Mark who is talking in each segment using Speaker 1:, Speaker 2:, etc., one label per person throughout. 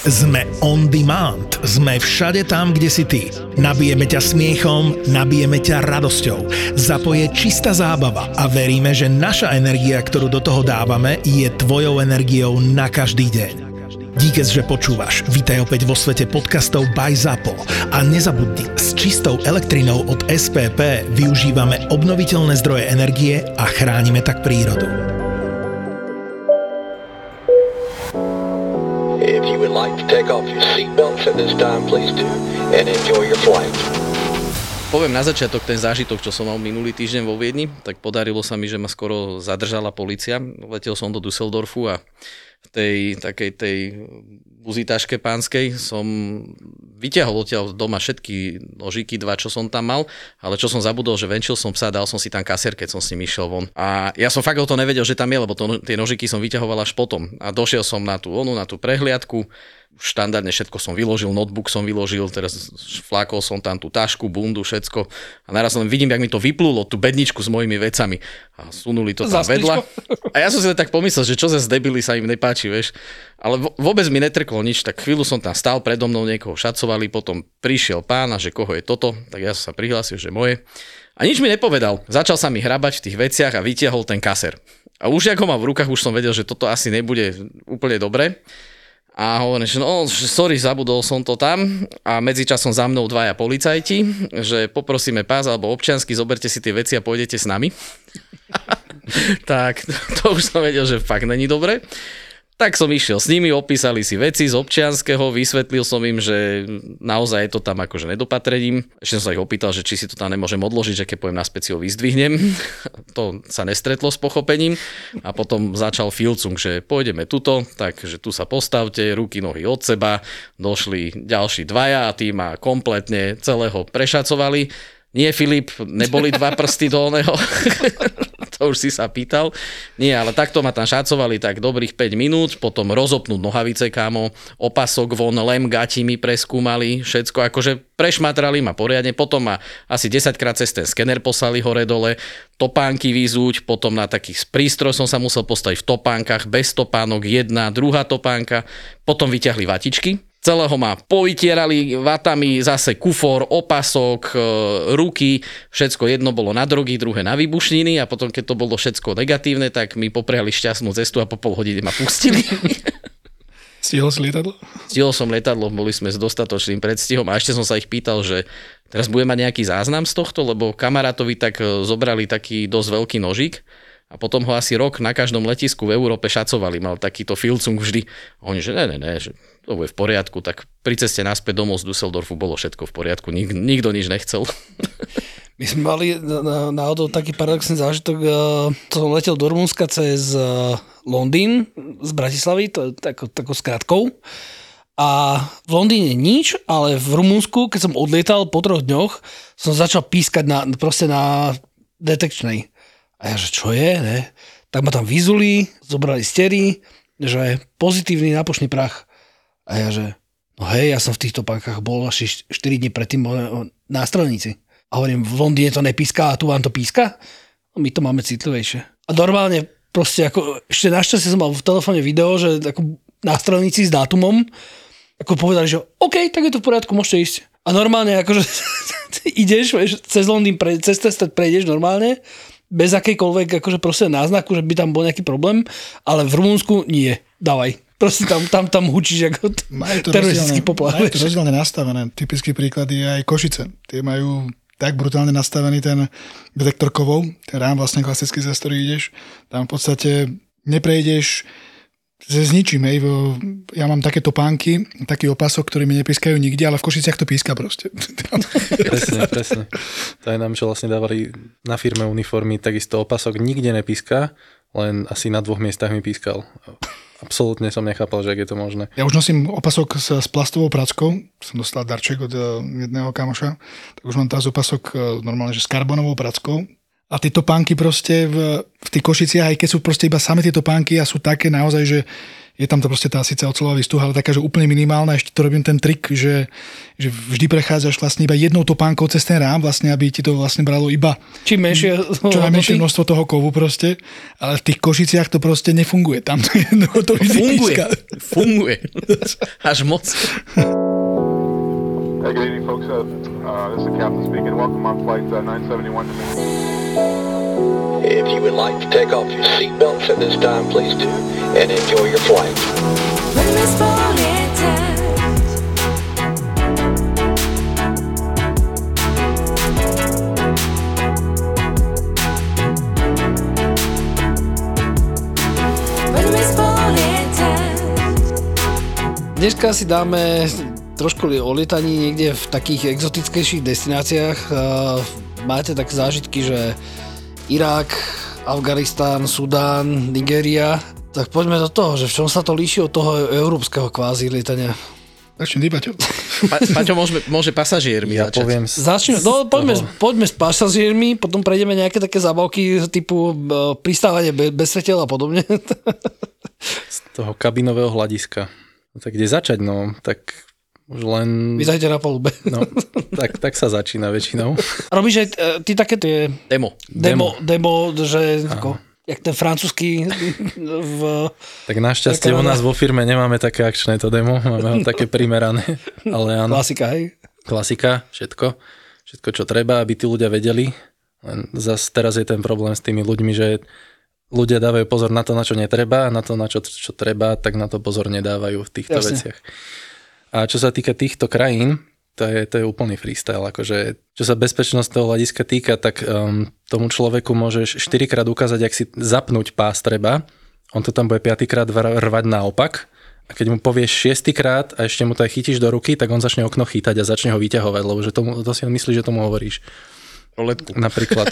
Speaker 1: Sme on demand. Sme všade tam, kde si ty. Nabijeme ťa smiechom, nabijeme ťa radosťou. Zapoje čistá zábava a veríme, že naša energia, ktorú do toho dávame, je tvojou energiou na každý deň. Díkes, že počúvaš. Vítaj opäť vo svete podcastov by ZAPO. A nezabudni, s čistou elektrinou od SPP využívame obnoviteľné zdroje energie a chránime tak prírodu. Take off your seatbelts at this time, please do, and enjoy your flight. Poviem na začiatok ten zážitok, čo som mal minulý týždeň vo Viedni, tak podarilo sa mi, že ma skoro zadržala policia. Letel som do Düsseldorfu a v tej takej tej buzitáške pánskej som vyťahol odtiaľ doma všetky nožiky, dva, čo som tam mal, ale čo som zabudol, že venčil som psa, dal som si tam kaser, keď som s ním išiel von. A ja som fakt o to nevedel, že tam je, lebo to, tie nožiky som vyťahoval až potom. A došiel som na tú onu, na tú prehliadku, štandardne všetko som vyložil, notebook som vyložil, teraz flákol som tam tú tašku, bundu, všetko a naraz len vidím, jak mi to vyplulo, tú bedničku s mojimi vecami a sunuli to tam vedľa. A ja som si tak pomyslel, že čo za zdebili sa im nepáči, vieš. Ale vôbec mi netrklo nič, tak chvíľu som tam stál, predo mnou niekoho šacovali, potom prišiel pán a že koho je toto, tak ja som sa prihlásil, že moje. A nič mi nepovedal. Začal sa mi hrabať v tých veciach a vytiahol ten kaser. A už ako ma v rukách, už som vedel, že toto asi nebude úplne dobre. A hovorím, že no, sorry, zabudol som to tam a medzičasom za mnou dvaja policajti, že poprosíme pás alebo občiansky, zoberte si tie veci a pôjdete s nami. tak to už som vedel, že fakt není dobre. Tak som išiel s nimi, opísali si veci z občianského, vysvetlil som im, že naozaj je to tam akože nedopatrením. Ešte som sa ich opýtal, že či si to tam nemôžem odložiť, že keď poviem naspäť si ho vyzdvihnem. to sa nestretlo s pochopením. A potom začal filcung, že pôjdeme tuto, takže tu sa postavte, ruky, nohy od seba. Došli ďalší dvaja a tí ma kompletne celého prešacovali nie, Filip, neboli dva prsty do oného. to už si sa pýtal. Nie, ale takto ma tam šacovali tak dobrých 5 minút, potom rozopnúť nohavice, kámo, opasok von, lem, gati mi preskúmali, všetko, akože prešmatrali ma poriadne, potom ma asi 10 krát cez ten skener poslali hore-dole, topánky vyzúť, potom na takých prístroj som sa musel postaviť v topánkach, bez topánok, jedna, druhá topánka, potom vyťahli vatičky, Celého ma povytierali vatami, zase kufor, opasok, e, ruky, všetko jedno bolo na drogy, druhé na výbušniny a potom, keď to bolo všetko negatívne, tak mi popriali šťastnú cestu a po pol hodiny ma pustili.
Speaker 2: Stihol si lietadlo?
Speaker 1: Stihol som lietadlo, boli sme s dostatočným predstihom a ešte som sa ich pýtal, že teraz bude mať nejaký záznam z tohto, lebo kamarátovi tak e, zobrali taký dosť veľký nožík a potom ho asi rok na každom letisku v Európe šacovali, mal takýto filcung vždy. A oni, že ne, ne, ne, že to bude v poriadku, tak pri ceste naspäť domov z Düsseldorfu bolo všetko v poriadku, Nik, nikto nič nechcel.
Speaker 2: My sme mali náhodou taký paradoxný zážitok, to som letel do Rumunska cez Londýn z Bratislavy, to je takou, takou skratkou. A v Londýne nič, ale v Rumunsku, keď som odlietal po troch dňoch, som začal pískať na, proste na detekčnej. A ja, že čo je, ne? Tak ma tam vyzuli, zobrali stery, že pozitívny nápočný prach. A ja, že no hej, ja som v týchto pánkach bol asi 4 dní predtým na strelnici. A hovorím, v Londýne to nepíska a tu vám to píska? No, my to máme citlivejšie. A normálne proste ako, ešte našťastie som mal v telefóne video, že ako na strelnici s dátumom, ako povedali, že OK, tak je to v poriadku, môžete ísť. A normálne akože ideš, cez Londýn, pre, cez test prejdeš normálne bez akejkoľvek akože proste náznaku, že by tam bol nejaký problém, ale v Rumunsku nie, dávaj. Proste tam, tam, tam hučíš ako majú to teroristický poplach.
Speaker 3: Majú to rozdielne nastavené. Typický príklad je aj Košice. Tie majú tak brutálne nastavený ten detektor kovov, ten rám vlastne klasický, za ktorý ideš. Tam v podstate neprejdeš se zničím, hej. Ja mám takéto pánky, taký opasok, ktorý mi nepískajú nikde, ale v Košiciach to píska proste.
Speaker 4: presne, presne. To aj nám, čo vlastne dávali na firme uniformy, takisto opasok nikde nepíska, len asi na dvoch miestach mi pískal. Absolútne som nechápal, že ak je to možné.
Speaker 3: Ja už nosím opasok s, s plastovou prackou, som dostal darček od uh, jedného kamoša, tak už mám teraz opasok uh, normálne, že s karbonovou prackou, a tie topánky proste v, v tých Košiciach, aj keď sú proste iba same tie topánky a sú také naozaj, že je tam to proste tá síce ocelová výstuha, ale taká, že úplne minimálna, ešte to robím ten trik, že, že vždy prechádzaš vlastne iba jednou topánkou cez ten rám, vlastne, aby ti to vlastne bralo iba
Speaker 2: Čím menšie
Speaker 3: čo najmenšie množstvo toho kovu proste, ale v tých košiciach to proste nefunguje. Tam to jednoducho to
Speaker 1: Funguje.
Speaker 3: píska.
Speaker 1: Funguje. Až moc.
Speaker 5: Hey, good evening, folks. Uh, uh, this is the captain speaking. Welcome on flight uh, 971 to
Speaker 1: If you would like to take off your seatbelts at this time, please do, and enjoy your flight.
Speaker 6: When this falling time
Speaker 2: Dneska si dáme trošku o lietaní niekde v takých exotickejších destináciách. Máte také zážitky, že Irak, Afganistán, Sudán, Nigéria. Tak poďme do toho, že v čom sa to líši od toho európskeho kvázi lietania.
Speaker 3: Začnem dýbať.
Speaker 1: Pa, Paťo môže, môže pasažiermi
Speaker 4: Ja
Speaker 1: začať.
Speaker 4: poviem z,
Speaker 2: Začneme, no, poďme, poďme s pasažiermi, potom prejdeme nejaké také zabavky typu uh, pristávanie be- bez svetel a podobne.
Speaker 4: z toho kabinového hľadiska. No, tak kde začať? No, tak už len...
Speaker 2: Vítajte na palube.
Speaker 4: No, tak, tak sa začína väčšinou.
Speaker 2: Robíš aj uh, ty také tie
Speaker 1: Demo.
Speaker 2: demo, demo, že ako, jak ten francúzsky v...
Speaker 4: Tak našťastie u nás vo firme nemáme také akčné to demo, máme ho také primerané. Ale áno,
Speaker 2: Klasika, hej?
Speaker 4: klasika, všetko. Všetko, čo treba, aby tí ľudia vedeli. Len zase teraz je ten problém s tými ľuďmi, že ľudia dávajú pozor na to, na čo netreba a na to, na čo, čo treba, tak na to pozor nedávajú v týchto
Speaker 2: Jasne.
Speaker 4: veciach. A čo sa týka týchto krajín, to je, to je úplný freestyle. Akože, čo sa bezpečnostného hľadiska týka, tak um, tomu človeku môžeš 4 krát ukázať, ak si zapnúť pás treba. On to tam bude 5 krát rvať naopak. A keď mu povieš 6 krát a ešte mu to aj chytíš do ruky, tak on začne okno chytať a začne ho vyťahovať, lebo že tomu, to si on myslí, že tomu hovoríš.
Speaker 1: Roletku.
Speaker 4: Napríklad.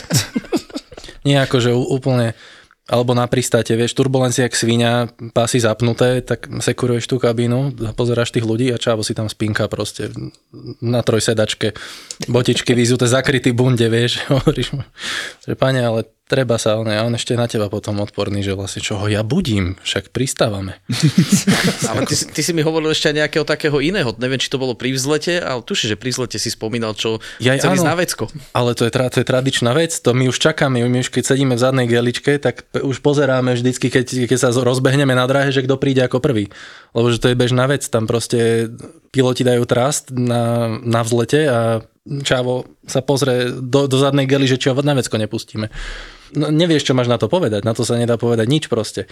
Speaker 4: Nie ako, že ú- úplne alebo na pristáte, vieš, turbulencia jak svíňa, pásy zapnuté, tak sekuruješ tú kabínu, pozeráš tých ľudí a čávo si tam spinka proste na trojsedačke, botičky vyzuté, zakrytý bunde, vieš, hovoríš že pane, ale treba sa, a on ešte na teba potom odporný, že vlastne čoho ja budím, však pristávame.
Speaker 1: Ale ty, si- ty si mi hovoril ešte nejakého takého iného. Neviem, či to bolo pri vzlete, ale tuši, že pri vzlete si spomínal, čo
Speaker 4: Jaj,
Speaker 1: chcel ísť na vecko.
Speaker 4: Ale to je, to je tradičná vec, to my už čakáme, my už keď sedíme v zadnej geličke, tak už pozeráme vždycky, keď, keď sa rozbehneme na dráhe, že kto príde ako prvý. Lebo že to je bežná vec, tam proste piloti dajú trast na, na vzlete a čávo sa pozrie do, do zadnej gely, že či ho na vecko nepustíme. No, nevieš, čo máš na to povedať, na to sa nedá povedať nič proste.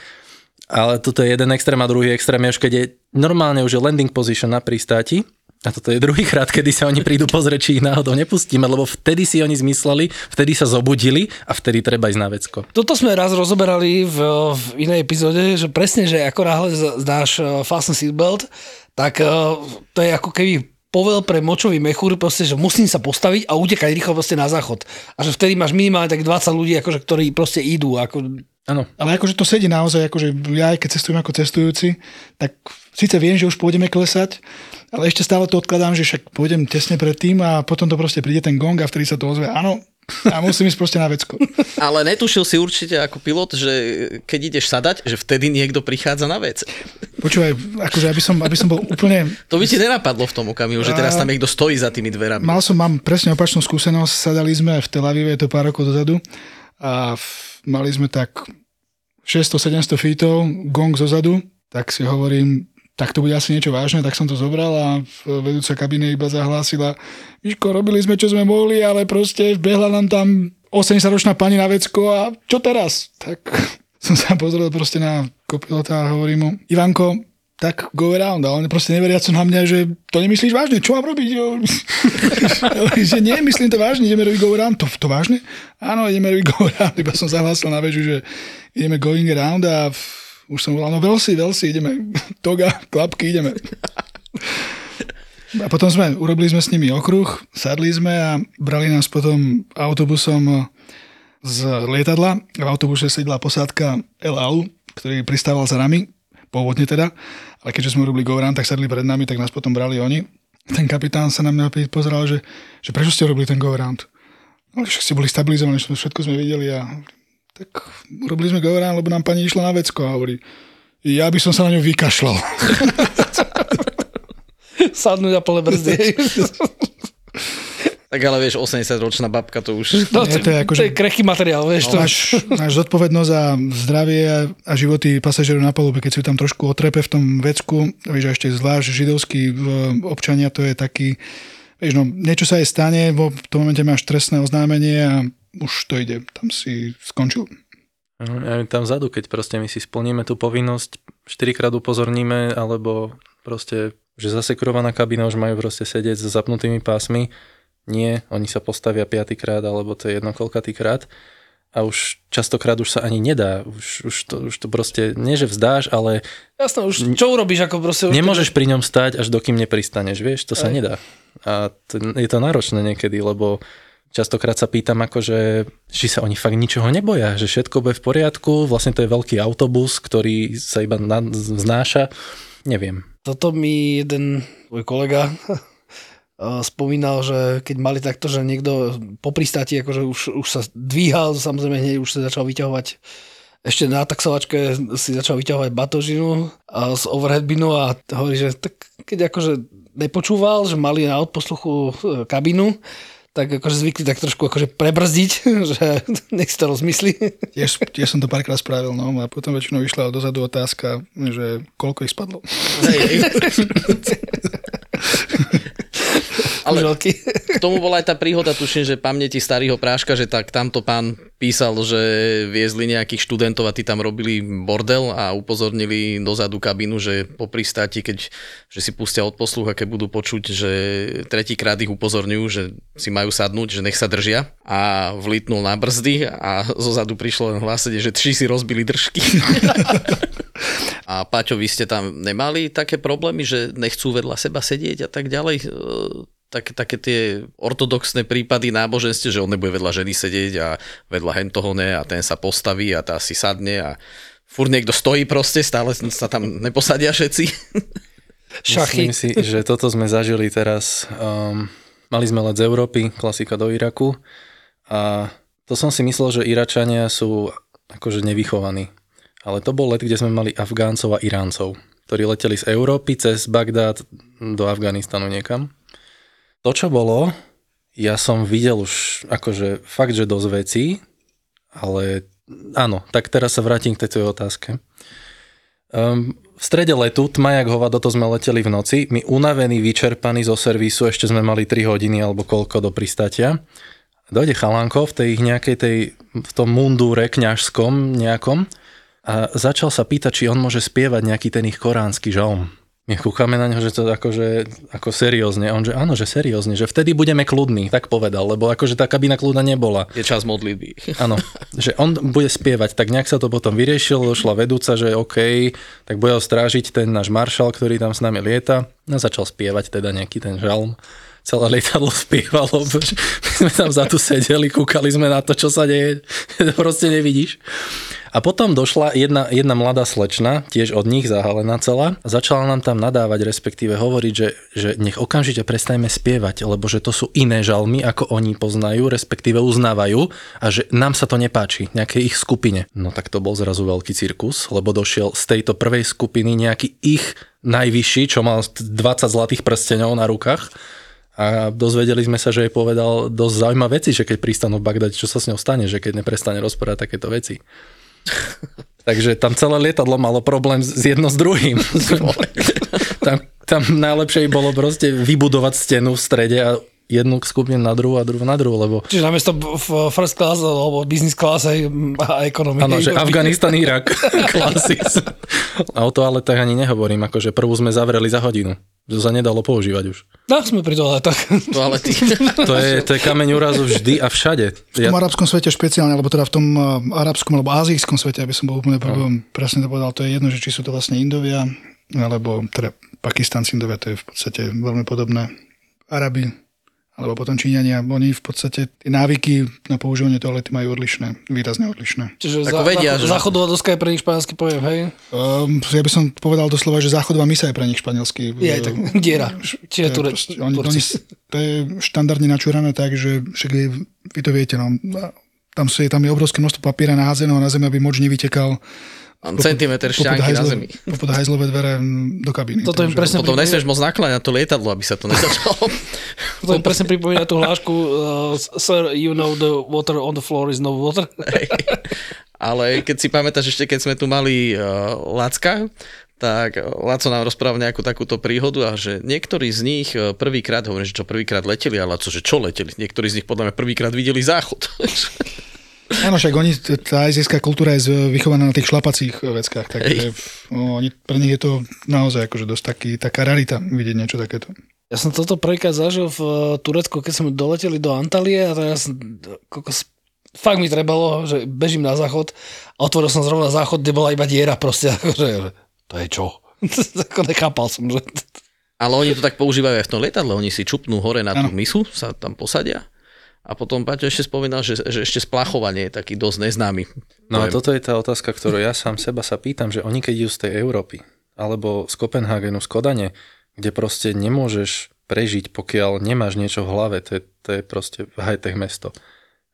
Speaker 4: Ale toto je jeden extrém a druhý extrém je už keď je normálne už je landing position na pristáti a toto je druhý krát, kedy sa oni prídu pozrieť, či ich náhodou nepustíme, lebo vtedy si oni zmysleli, vtedy sa zobudili a vtedy treba ísť na vecko.
Speaker 2: Toto sme raz rozoberali v, v inej epizóde, že presne, že ako náhle zdáš uh, fasten seatbelt, tak uh, to je ako keby povel pre močový mechúr, proste, že musím sa postaviť a utekať rýchlo proste na záchod. A že vtedy máš minimálne tak 20 ľudí, akože, ktorí proste idú. Ako,
Speaker 4: Áno,
Speaker 3: Ale akože to sedí naozaj, akože ja aj keď cestujem ako cestujúci, tak síce viem, že už pôjdeme klesať, ale ešte stále to odkladám, že však pôjdem tesne predtým a potom to proste príde ten gong a vtedy sa to ozve. Áno, a musím ísť proste na vecko.
Speaker 1: Ale netušil si určite ako pilot, že keď ideš sadať, že vtedy niekto prichádza na vec.
Speaker 3: Počúvaj, akože aby som, aby som bol úplne...
Speaker 1: To by ti nenapadlo v tom okamihu, že teraz tam niekto stojí za tými dverami.
Speaker 3: Mal som, mám presne opačnú skúsenosť, sadali sme v Tel Avive, to pár rokov dozadu a v, mali sme tak 600-700 feetov, gong zozadu, tak si hovorím, tak to bude asi niečo vážne, tak som to zobral a vedúca kabíny iba zahlásila, Miško, robili sme, čo sme mohli, ale proste vbehla nám tam 80-ročná pani na vecko a čo teraz? Tak som sa pozrel proste na kopilota a hovorím mu, Ivanko, tak go around. A on proste neveriaco na mňa, že to nemyslíš vážne, čo mám robiť? Že nie, myslím to vážne, ideme robiť go around. To, to vážne? Áno, ideme robiť go around. Iba som zahlásil na väžu, že ideme going around a už som volal, no veľ si, veľ si, ideme. Toga, klapky, ideme. A potom sme, urobili sme s nimi okruh, sadli sme a brali nás potom autobusom z lietadla. V autobuse sedela posádka El Al, ktorý pristával za nami, pôvodne teda, ale keďže sme urobili go tak sadli pred nami, tak nás potom brali oni. Ten kapitán sa na mňa pozeral, že, že prečo ste urobili ten go around? No, ste boli stabilizovaní, všetko sme videli a tak urobili sme go around, lebo nám pani išla na vecko a hovorí, Ja by som sa na ňu vykašľal.
Speaker 2: Sadnúť a plné brzdy.
Speaker 1: Tak ale vieš, 80-ročná babka to už...
Speaker 2: No, to,
Speaker 3: to je akože-
Speaker 2: to je krehký materiál, vieš. to,
Speaker 3: Máš, máš zodpovednosť za zdravie a, a životy pasažierov na palube, keď si tam trošku otrepe v tom vecku, vieš, a ešte zvlášť židovskí občania, to je taký, vieš, no, niečo sa aj stane, vo v tom momente máš trestné oznámenie a už to ide, tam si skončil.
Speaker 4: Aj tam vzadu, keď proste my si splníme tú povinnosť, štyrikrát upozorníme, alebo proste, že zasekurovaná kabína už majú proste sedieť s zapnutými pásmi. Nie, oni sa postavia piatýkrát, alebo to je jedno koľkatýkrát. A už častokrát už sa ani nedá. Už, už, to, už to proste, nie že vzdáš, ale
Speaker 2: Jasné, už čo urobíš, ako proste... Už
Speaker 4: nemôžeš pri ňom stať, až dokým nepristaneš, vieš, to sa nedá. A to, je to náročné niekedy, lebo častokrát sa pýtam, akože, či sa oni fakt ničoho neboja, že všetko bude v poriadku, vlastne to je veľký autobus, ktorý sa iba na, znáša, neviem.
Speaker 2: Toto mi jeden môj kolega eh, spomínal, že keď mali takto, že niekto po pristáti akože už, už sa dvíhal, samozrejme hneď už sa začal vyťahovať ešte na taxovačke si začal vyťahovať batožinu a z overhead binu a hovorí, že tak keď akože nepočúval, že mali na odposluchu eh, kabinu, tak akože zvykli tak trošku akože prebrzdiť, že nech si to rozmyslí.
Speaker 3: Tiež, tiež som to párkrát spravil, no a potom väčšinou vyšla dozadu otázka, že koľko ich spadlo.
Speaker 1: Hej, hej. Ale k tomu bola aj tá príhoda, tuším, že pamäti starého práška, že tak tamto pán písal, že viezli nejakých študentov a tí tam robili bordel a upozornili dozadu kabínu, že po pristáti, keď že si pustia od poslucha, keď budú počuť, že tretíkrát ich upozorňujú, že si majú sadnúť, že nech sa držia a vlitnul na brzdy a zozadu prišlo len hlásenie, že či si rozbili držky. A Paťo, vy ste tam nemali také problémy, že nechcú vedľa seba sedieť a tak ďalej? Také, také tie ortodoxné prípady náboženstve, že on nebude vedľa ženy sedieť a vedľa hen toho ne a ten sa postaví a tá si sadne a furt niekto stojí proste, stále sa tam neposadia všetci.
Speaker 2: Šachy.
Speaker 4: Myslím si, že toto sme zažili teraz. Um, mali sme let z Európy, klasika do Iraku a to som si myslel, že Iračania sú akože nevychovaní. Ale to bol let, kde sme mali Afgáncov a Iráncov, ktorí leteli z Európy cez Bagdád do Afganistanu niekam. To, čo bolo, ja som videl už akože fakt, že dosť vecí, ale áno, tak teraz sa vrátim k tej tvojej otázke. Um, v strede letu, tma jak hovado, to sme leteli v noci, my unavení, vyčerpaní zo servisu, ešte sme mali 3 hodiny alebo koľko do pristatia. Dojde chalánko v tej nejakej tej, v tom mundúre kňažskom nejakom a začal sa pýtať, či on môže spievať nejaký ten ich koránsky žalm. My kúkame na neho, že to akože, ako seriózne. On, že áno, že seriózne, že vtedy budeme kľudní, tak povedal, lebo akože tá kabína kľudná nebola.
Speaker 1: Je čas modlitby.
Speaker 4: Áno, že on bude spievať, tak nejak sa to potom vyriešilo, došla vedúca, že OK, tak bude ho strážiť ten náš maršal, ktorý tam s nami lieta a začal spievať teda nejaký ten žalm. Celé lietadlo spievalo, my sme tam za tu sedeli, kúkali sme na to, čo sa deje, proste nevidíš. A potom došla jedna, jedna mladá slečna, tiež od nich zahalená celá, a začala nám tam nadávať, respektíve hovoriť, že, že nech okamžite prestajme spievať, lebo že to sú iné žalmy, ako oni poznajú, respektíve uznávajú a že nám sa to nepáči, nejakej ich skupine. No tak to bol zrazu veľký cirkus, lebo došiel z tejto prvej skupiny nejaký ich najvyšší, čo mal 20 zlatých prsteňov na rukách a dozvedeli sme sa, že jej povedal dosť zaujímavé veci, že keď pristanú v Bagdade, čo sa s ňou stane, že keď neprestane rozprávať takéto veci. Takže tam celé lietadlo malo problém s jedno s druhým. tam, tam najlepšie bolo proste vybudovať stenu v strede a jednu skupinu na druhú a druhú na druhú, lebo
Speaker 2: Čiže namiesto v first class alebo business class aj a economy.
Speaker 4: Áno, že Afganistan, Irak, klasis. A o toaletách ani nehovorím, akože prvú sme zavreli za hodinu. To sa nedalo používať už.
Speaker 2: No, sme pri toaletách.
Speaker 1: Toalety.
Speaker 4: To je, to je kameň úrazu vždy a všade.
Speaker 3: V tom arabskom svete špeciálne, alebo teda v tom uh, arabskom alebo azijskom svete, aby som bol úplne no. presne to povedal, to je jedno, že či sú to vlastne Indovia, alebo teda Pakistanci Indovia, to je v podstate veľmi podobné. Arabi, alebo potom Číňania, oni v podstate tie návyky na používanie toalety majú odlišné, výrazne odlišné.
Speaker 2: Čiže
Speaker 1: Ako
Speaker 2: za,
Speaker 1: vedia,
Speaker 2: za,
Speaker 1: že-
Speaker 2: záchodová doska je pre nich španielský pojem, hej?
Speaker 3: Um, ja by som povedal doslova, že záchodová misa je pre nich španielský.
Speaker 2: Je aj tak, diera. Čiže
Speaker 3: To je,
Speaker 2: ture,
Speaker 3: proste, oni, oni, to je štandardne načúrané tak, že však je, vy to viete, no, tam, sú, tam je obrovské množstvo papiera naházeného na zemi, aby moč nevytekal
Speaker 1: Centimeter šťanky na zemi.
Speaker 3: Popod hajzlové dvere do kabíny.
Speaker 2: Toto
Speaker 3: takže-
Speaker 2: presne
Speaker 1: Potom
Speaker 2: pripomína-
Speaker 1: nesmieš moc nakláňať to lietadlo, aby sa to nezačalo.
Speaker 2: To mi presne pripomína tú hlášku uh, Sir, you know the water on the floor is no water.
Speaker 1: Ale keď si pamätáš ešte, keď sme tu mali uh, Lacka, tak Laco nám rozprával nejakú takúto príhodu a že niektorí z nich eh, prvýkrát, hovorím, že čo prvýkrát leteli, ale Laco, že čo leteli? Niektorí z nich podľa mňa prvýkrát videli záchod.
Speaker 3: Áno, však oni, tá azijská kultúra je z- vychovaná na tých šlapacích veckách, takže no, oni, pre nich je to naozaj akože dosť taký, taká rarita vidieť niečo takéto.
Speaker 2: Ja som toto prvýkrát zažil v uh, Turecku, keď sme doleteli do Antalie a teraz kokos, fakt mi trebalo, že bežím na záchod a otvoril som zrovna záchod, kde bola iba diera proste, akože, že to je čo? Ako nechápal som, že...
Speaker 1: Ale oni to tak používajú aj v tom lietadle, oni si čupnú hore na tú misu, sa tam posadia a potom Paťo ešte spomínal, že, že ešte splachovanie je taký dosť neznámy.
Speaker 4: No a toto je tá otázka, ktorú ja sám seba sa pýtam, že oni keď idú z tej Európy, alebo z Kopenhagenu, z Kodane, kde proste nemôžeš prežiť, pokiaľ nemáš niečo v hlave, to je, to je proste high-tech mesto,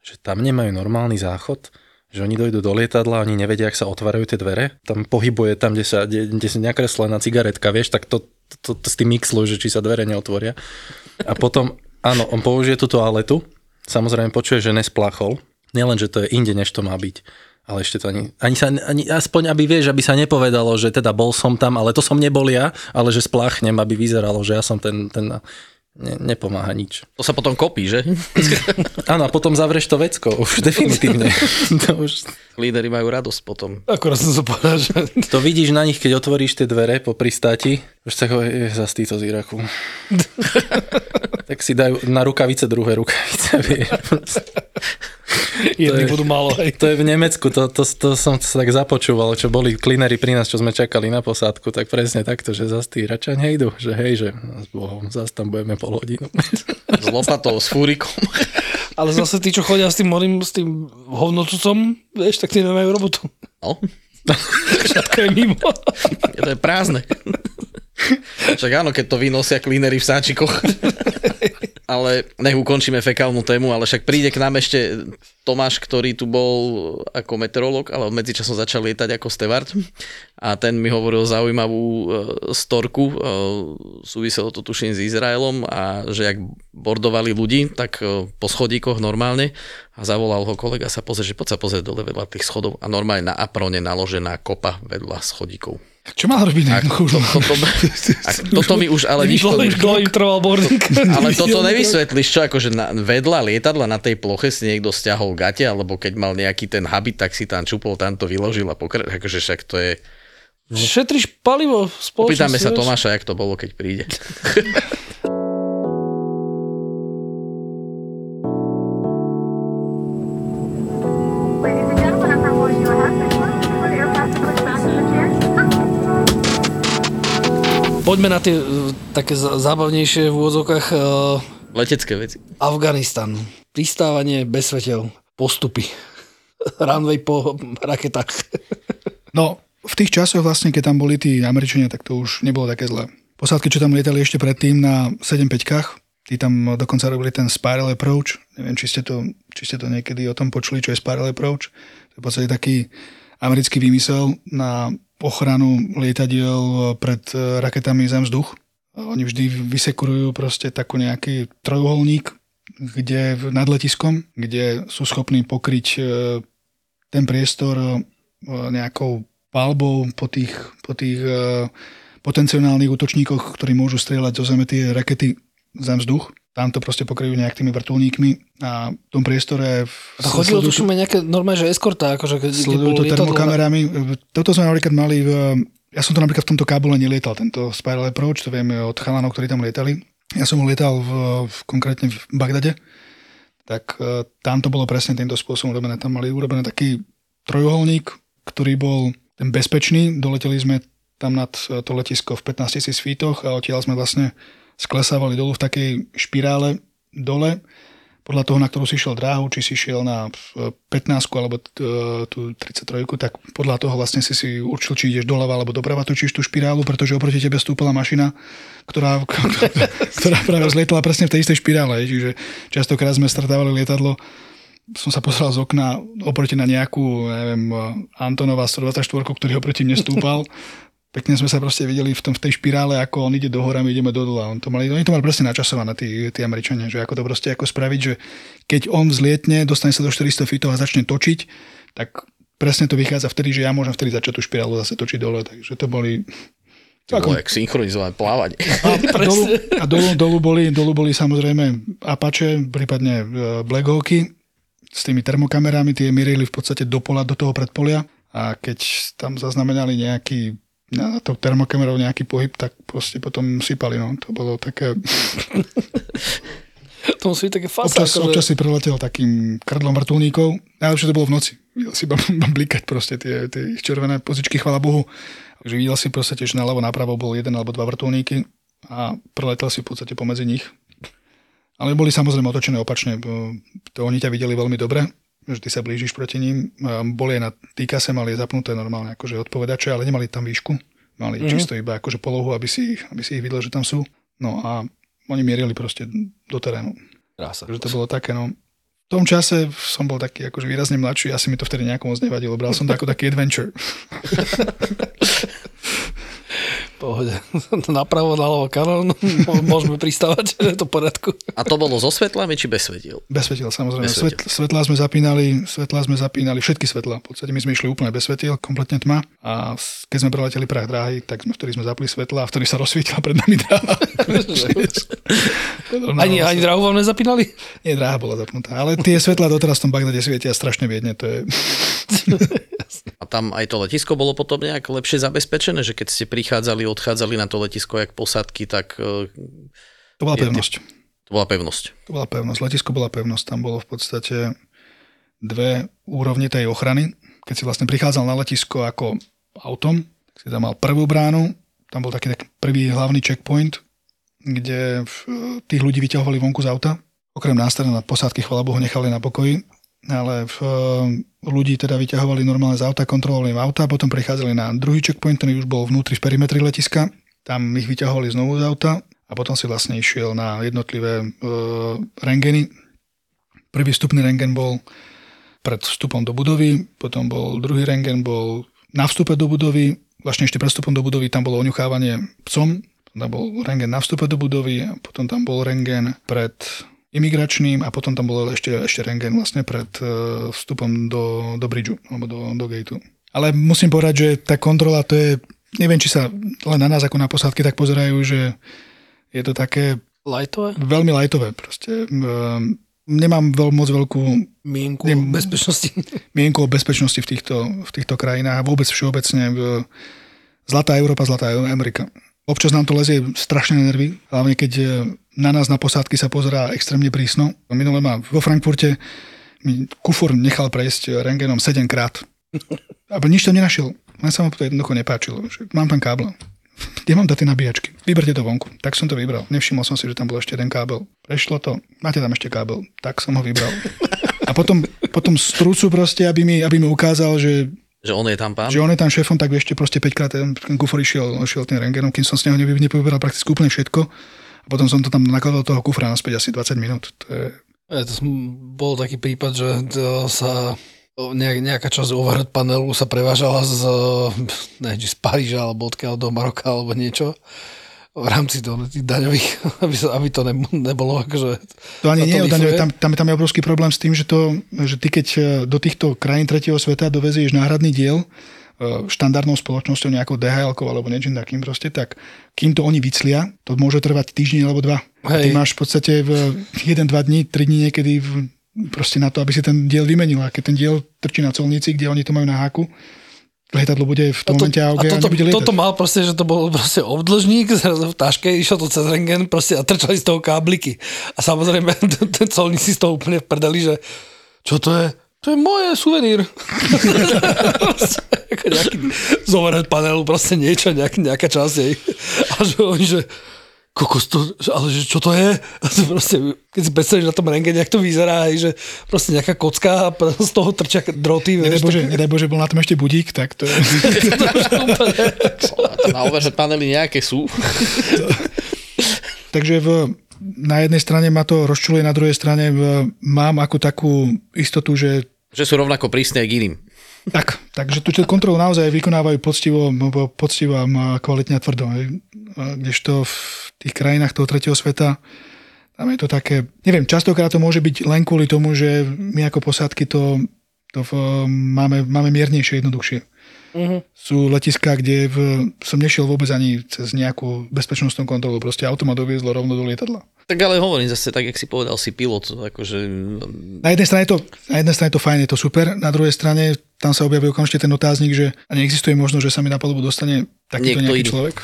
Speaker 4: že tam nemajú normálny záchod, že oni dojdú do lietadla, oni nevedia, ak sa otvárajú tie dvere, tam pohybuje tam, kde sa, kde, kde sa nakreslená cigaretka, vieš, tak to, to, to s tým mixlujú, že či sa dvere neotvoria. A potom, áno, on použije tú toaletu, samozrejme počuje, že nesplachol, nielen, že to je inde, než to má byť, ale ešte to ani, ani sa, ani, aspoň aby vieš, aby sa nepovedalo, že teda bol som tam, ale to som nebol ja, ale že spláchnem, aby vyzeralo, že ja som ten, ten ne, nepomáha nič.
Speaker 1: To sa potom kopí, že?
Speaker 4: Áno, a potom zavrieš to vecko, už definitívne. to, už,
Speaker 1: Líderi majú radosť potom.
Speaker 2: Akorát som sa povedal, že...
Speaker 4: to vidíš na nich, keď otvoríš tie dvere po pristáti, už tak je zas títo z Iraku. tak si dajú na rukavice druhé rukavice, vieš. Je-
Speaker 2: budú málo, hej.
Speaker 4: To je v Nemecku, to, to, to som sa tak započúval, čo boli klinery pri nás, čo sme čakali na posádku, tak presne takto, že zas tí račaň hejdu, že hej, že s Bohom, zas tam budeme pol hodinu.
Speaker 1: S lopatou, s fúrikom.
Speaker 2: Ale zase tí, čo chodia s tým morým, s tým hovnocucom, vieš, tak tí nemajú robotu.
Speaker 1: No,
Speaker 2: Všetko je mimo.
Speaker 1: to je prázdne. Však áno, keď to vynosia klínery v sáčikoch. ale nech ukončíme fekálnu tému, ale však príde k nám ešte Tomáš, ktorý tu bol ako meteorológ, ale medzičasom začal lietať ako steward a ten mi hovoril zaujímavú e, storku, e, súviselo to tuším s Izraelom a že jak bordovali ľudí, tak e, po schodíkoch normálne a zavolal ho kolega sa pozrieť, že poď sa pozrieť dole vedľa tých schodov a normálne na aprone naložená kopa vedľa schodíkov.
Speaker 3: Čo mal robiť na jednu chužu?
Speaker 1: Toto, a toto mi už ale
Speaker 2: boarding.
Speaker 1: ale toto nevysvetlíš, čo akože na, vedľa lietadla na tej ploche si niekto stiahol gate, alebo keď mal nejaký ten habit, tak si tam čupol, tam to vyložil a pokra- akože však to je...
Speaker 2: Šetríš palivo v spoločnosti.
Speaker 1: Opýtame sa? Tomáša, jak to bolo, keď príde.
Speaker 2: Poďme na tie uh, také zábavnejšie v úvodzovkách. Uh,
Speaker 1: Letecké veci.
Speaker 2: Afganistan. Pristávanie bez svetel. Postupy. Runway po raketách.
Speaker 3: No, v tých časoch vlastne, keď tam boli tí Američania, tak to už nebolo také zlé. Posádky, čo tam lietali ešte predtým na 7.5, tí tam dokonca robili ten spiral approach. Neviem, či ste, to, či ste to niekedy o tom počuli, čo je spiral approach. To je v podstate taký americký výmysel na ochranu lietadiel pred eh, raketami zem vzduch. Oni vždy vysekurujú proste takú nejaký trojuholník, kde nad letiskom, kde sú schopní pokryť eh, ten priestor eh, nejakou palbou po tých, po tých potenciálnych útočníkoch, ktorí môžu strieľať zo zeme tie rakety zem vzduch. Tam to proste pokryjú nejak tými vrtulníkmi a v tom priestore
Speaker 2: A chodilo, tuším, aj nejaké normálne, že eskorta, akože
Speaker 3: sledujú to termokamerami. Toto sme napríklad mali v... Ja som to napríklad v tomto Kábule nelietal, tento Spiral Approach, to vieme od chalanov, ktorí tam lietali. Ja som ho lietal v, v, konkrétne v Bagdade, tak e, tam to bolo presne týmto spôsobom urobené. Tam mali urobené taký trojuholník, ktorý bol ten bezpečný. Doleteli sme tam nad e, to letisko v 15 tisíc feetoch a odtiaľ sme vlastne sklesávali dolu v takej špirále dole podľa toho, na ktorú si šiel dráhu, či si šiel na e, 15 alebo t- e, tú 33, tak podľa toho vlastne si si určil, či ideš doľava alebo doprava, točíš tú špirálu, pretože oproti tebe stúpala mašina, ktorá, ktorá práve zlietala presne v tej istej špirále. Čiže častokrát sme stretávali lietadlo som sa pozeral z okna oproti na nejakú, neviem, Antonova 124, ktorý oproti mne stúpal. Pekne sme sa proste videli v, tom, v tej špirále, ako on ide do hora, my ideme do dola. On to mali, oni to mali presne načasované, tí, tí Američania, že ako to proste ako spraviť, že keď on vzlietne, dostane sa do 400 fitov a začne točiť, tak presne to vychádza vtedy, že ja môžem vtedy začať tú špirálu zase točiť dole. Takže to boli...
Speaker 1: To bolo jak synchronizované plávanie.
Speaker 3: A dolu, a dolu, dolu, boli, dolu boli samozrejme Apache, prípadne e, Black Hawky s tými termokamerami, tie mierili v podstate do pola, do toho predpolia a keď tam zaznamenali nejaký na to termokamerou nejaký pohyb, tak proste potom sypali, no. To bolo také...
Speaker 2: To musí byť také fasa.
Speaker 3: Občas,
Speaker 2: akože-
Speaker 3: občas si preletel takým krdlom vrtulníkov. Najlepšie to bolo v noci. Videl si blikať proste tie, tie červené pozičky, chvala Bohu. Takže videl si proste tiež naľavo, napravo bol jeden alebo dva vrtulníky a preletel si v podstate pomedzi nich. Ale boli samozrejme otočené opačne. To oni ťa videli veľmi dobre, že ty sa blížiš proti ním. Boli aj na týkase, mali zapnuté normálne akože odpovedače, ale nemali tam výšku. Mali mm-hmm. čisto iba akože polohu, aby si, ich- aby si ich videl, že tam sú. No a oni mierili proste do terénu.
Speaker 2: Krása.
Speaker 3: Takže to bolo také, no. V tom čase som bol taký akože výrazne mladší, asi mi to vtedy nejako moc nevadilo. Bral som to ako taký adventure.
Speaker 2: Pohode. Napravo, naľavo kanón, Mô- môžeme pristávať, je to v poriadku.
Speaker 1: A to bolo so svetlami či bez svetiel?
Speaker 3: Bez svetiel, samozrejme.
Speaker 1: Bez
Speaker 3: Svet, svetlá sme zapínali, svetlá sme zapínali, všetky svetlá. V podstate my sme išli úplne bez svetiel, kompletne tma. A keď sme preleteli prach dráhy, tak sme vtedy sme zapli svetla a vtedy sa rozsvietila pred nami dráha.
Speaker 2: Ani, ani drahu vám nezapínali?
Speaker 3: Nie, dráha bola zapnutá. Ale tie svetlá doteraz v tom Bagdade svietia strašne biedne. To je...
Speaker 1: A tam aj to letisko bolo potom nejak lepšie zabezpečené, že keď ste prichádzali, odchádzali na to letisko jak posádky, tak e,
Speaker 3: To bola pevnosť.
Speaker 1: to bola pevnosť.
Speaker 3: To bola pevnosť. Letisko bola pevnosť. Tam bolo v podstate dve úrovne tej ochrany. Keď si vlastne prichádzal na letisko ako autom, tak si tam mal prvú bránu, tam bol taký, taký prvý hlavný checkpoint, kde v- tých ľudí vyťahovali vonku z auta. Okrem nás teda na posádky, chvala Bohu, nechali na pokoji. Ale v, ľudí teda vyťahovali normálne z auta, kontrolovali auta, potom prichádzali na druhý checkpoint, ktorý už bol vnútri v perimetri letiska. Tam ich vyťahovali znovu z auta a potom si vlastne išiel na jednotlivé e, rengeny. Prvý vstupný rengen bol pred vstupom do budovy, potom bol druhý rengen bol na vstupe do budovy, vlastne ešte pred vstupom do budovy tam bolo oňuchávanie psom, tam bol rengen na vstupe do budovy a potom tam bol rengen pred imigračným a potom tam bol ešte, ešte rengen vlastne pred e, vstupom do, do bridžu alebo do, do gateu. Ale musím povedať, že tá kontrola to je, neviem, či sa len na nás ako na posádke tak pozerajú, že je to také
Speaker 2: Lajtové?
Speaker 3: veľmi lajtové proste. Ehm, Nemám veľ, moc veľkú
Speaker 2: Mienku
Speaker 3: Nem-
Speaker 2: bezpečnosti.
Speaker 3: mienku o bezpečnosti v týchto, v týchto krajinách a vôbec všeobecne v Zlatá Európa, Zlatá Amerika. Občas nám to lezie strašne na nervy, hlavne keď e, na nás na posádky sa pozerá extrémne prísno. Minule ma vo Frankfurte mi kufor nechal prejsť rengenom 7 krát. A nič tam nenašiel. Len sa mu to jednoducho nepáčilo. Mám tam káble. Kde mám dať tie nabíjačky? Vyberte to vonku. Tak som to vybral. Nevšimol som si, že tam bol ešte jeden kábel. Prešlo to. Máte tam ešte kábel. Tak som ho vybral. A potom, potom strúcu proste, aby mi, aby mi ukázal, že
Speaker 1: Že on je tam pán?
Speaker 3: že on je tam šéfom, tak ešte proste 5 krát ten, ten kufor išiel, išiel tým rengenom, kým som z neho nevy- nepoveral prakticky úplne všetko. Potom som to tam nakladal toho kufra naspäť asi 20 minút. To je,
Speaker 2: E, To bol taký prípad, že to sa o, nejak, nejaká časť overhead panelu sa prevážala z, či z Paríža alebo odkiaľ do Maroka alebo niečo v rámci toho, tých daňových, aby, sa, aby to ne, nebolo akože...
Speaker 3: to ani nie, je daňové, tam, tam, tam je obrovský problém s tým, že, to, že ty keď e, do týchto krajín tretieho sveta dovezieš náhradný diel, e, štandardnou spoločnosťou nejakou dhl alebo niečím takým proste, tak kým to oni vyclia, to môže trvať týždeň alebo dva. A ty
Speaker 2: Hej.
Speaker 3: máš v podstate v 1-2 dní, 3 dní niekedy v, proste na to, aby si ten diel vymenil. A keď ten diel trčí na colnici, kde oni to majú na háku, lietadlo bude v tom momente AOG a,
Speaker 2: toto,
Speaker 3: nebude lietať.
Speaker 2: toto mal proste, že to bol proste obdlžník v taške, išiel to cez rengen proste a trčali z toho kábliky. A samozrejme, ten, colník si z toho úplne vprdeli, že čo to je? To je moje suvenír. Ako nejaký z overhead panelu, proste niečo, nejaký, nejaká časť jej. A že oni, že kokos to, ale že čo to je? A to proste, keď si predstavíš na tom rengene, jak to vyzerá, aj, že proste nejaká kocka a z toho trčia droty.
Speaker 3: Nedaj Bože, nedaj Bože, bol na tom ešte budík, tak to je...
Speaker 1: Na overhead panely nejaké sú.
Speaker 3: Takže v, na jednej strane ma to rozčuluje, na druhej strane mám ako takú istotu, že
Speaker 1: Že sú rovnako prísne k iným.
Speaker 3: tak, takže tú kontrolu naozaj vykonávajú poctivo, poctivo a kvalitne a tvrdo. Kdežto v tých krajinách toho tretieho sveta tam je to také, neviem, častokrát to môže byť len kvôli tomu, že my ako posádky to, to v, máme, máme miernejšie, jednoduchšie. Uh-huh. Sú letiská, kde v, som nešiel vôbec ani cez nejakú bezpečnostnú kontrolu, proste automat doviezlo rovno do lietadla.
Speaker 1: Tak ale hovorím zase, tak jak si povedal, si pilot, akože
Speaker 3: Na jednej strane to, na jednej strane je to fajn, je to super, na druhej strane tam sa objaví okamžite ten otáznik, že a neexistuje možnosť, že sa mi na palubu dostane takýto
Speaker 1: Niekto
Speaker 3: nejaký
Speaker 1: iný.
Speaker 3: človek,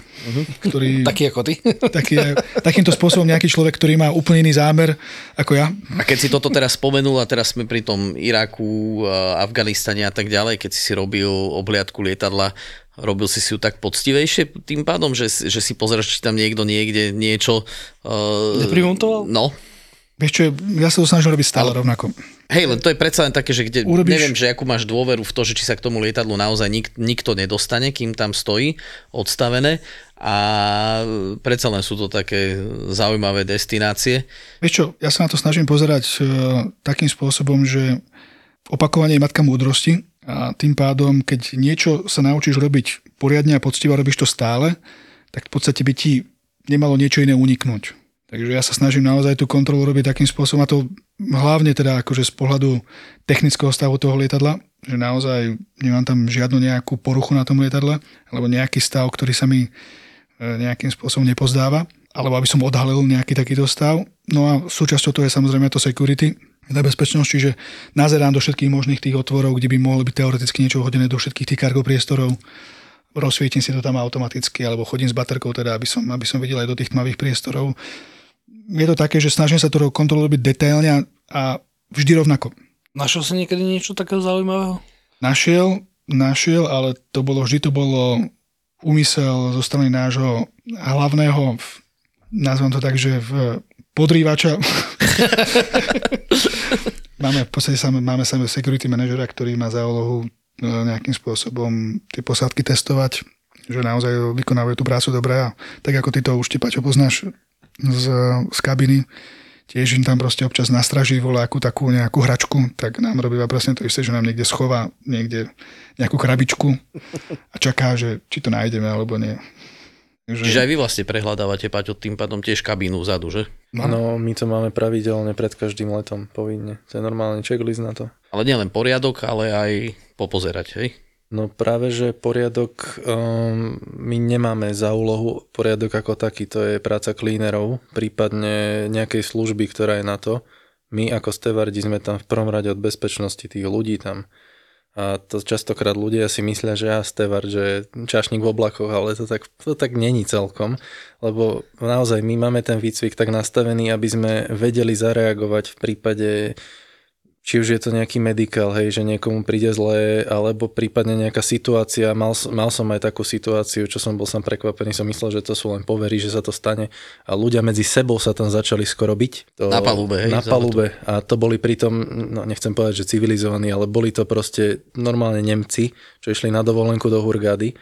Speaker 3: ktorý,
Speaker 2: Taký ako ty.
Speaker 3: taký, takýmto spôsobom nejaký človek, ktorý má úplne iný zámer ako ja.
Speaker 1: A keď si toto teraz spomenul a teraz sme pri tom Iraku, Afganistane a tak ďalej, keď si si robil obliadku lietadla, robil si si ju tak poctivejšie tým pádom, že, si- že si pozeráš, či tam niekto niekde niečo... Uh,
Speaker 2: Neprimontoval?
Speaker 1: No.
Speaker 3: Vieš čo, ja sa to snažím robiť stále rovnako.
Speaker 1: Hej, len to je predsa len také, že kde,
Speaker 3: Urobíš-
Speaker 1: neviem, že akú máš dôveru v to, že či sa k tomu lietadlu naozaj nik, nikto nedostane, kým tam stojí odstavené a predsa len sú to také zaujímavé destinácie.
Speaker 3: Vieš čo, ja sa na to snažím pozerať e, takým spôsobom, že opakovanie je matka múdrosti a tým pádom, keď niečo sa naučíš robiť poriadne a poctivo robíš to stále, tak v podstate by ti nemalo niečo iné uniknúť. Takže ja sa snažím naozaj tú kontrolu robiť takým spôsobom a to hlavne teda akože z pohľadu technického stavu toho lietadla, že naozaj nemám tam žiadnu nejakú poruchu na tom lietadle, alebo nejaký stav, ktorý sa mi e, nejakým spôsobom nepozdáva, alebo aby som odhalil nejaký takýto stav. No a súčasťou toho je samozrejme to security, tá bezpečnosť, čiže nazerám do všetkých možných tých otvorov, kde by mohlo byť teoreticky niečo hodené do všetkých tých cargo priestorov, rozsvietim si to tam automaticky, alebo chodím s baterkou, teda, aby som, aby som videl aj do tých tmavých priestorov. Je to také, že snažím sa to kontrolu robiť detailne a- a vždy rovnako.
Speaker 2: Našiel si niekedy niečo takého zaujímavého?
Speaker 3: Našiel, našiel, ale to bolo, vždy to bolo úmysel zo strany nášho hlavného, nazvem to tak, že v podrývača. máme v podstate same, máme same security manažera, ktorý má za úlohu e, nejakým spôsobom tie posádky testovať, že naozaj vykonávajú tú prácu dobre a tak ako ty to už Paťo poznáš z, z kabiny, tiež im tam proste občas nastraží voľakú takú nejakú hračku, tak nám robí presne to isté, že nám niekde schová niekde nejakú krabičku a čaká, že či to nájdeme alebo nie. Takže,
Speaker 1: Čiže aj vy vlastne prehľadávate, Paťo, tým pádom tiež kabínu vzadu, že?
Speaker 4: No, my to máme pravidelne pred každým letom, povinne. To je normálny checklist na to.
Speaker 1: Ale nielen poriadok, ale aj popozerať, hej?
Speaker 4: No práve, že poriadok, um, my nemáme za úlohu poriadok ako taký, to je práca cleanerov, prípadne nejakej služby, ktorá je na to. My ako stevardi sme tam v prvom rade od bezpečnosti tých ľudí tam. A to častokrát ľudia si myslia, že ja stevard, že čašník v oblakoch, ale to tak, to tak není celkom, lebo naozaj my máme ten výcvik tak nastavený, aby sme vedeli zareagovať v prípade či už je to nejaký medikál, hej, že niekomu príde zlé, alebo prípadne nejaká situácia, mal, som- mal som aj takú situáciu, čo som bol sám prekvapený, som myslel, že to sú len povery, že sa to stane. A ľudia medzi sebou sa tam začali skoro byť. To,
Speaker 1: Na palube, hej,
Speaker 4: Na palube. a to boli pritom, no nechcem povedať, že civilizovaní, ale boli to proste normálne Nemci, čo išli na dovolenku do Hurgady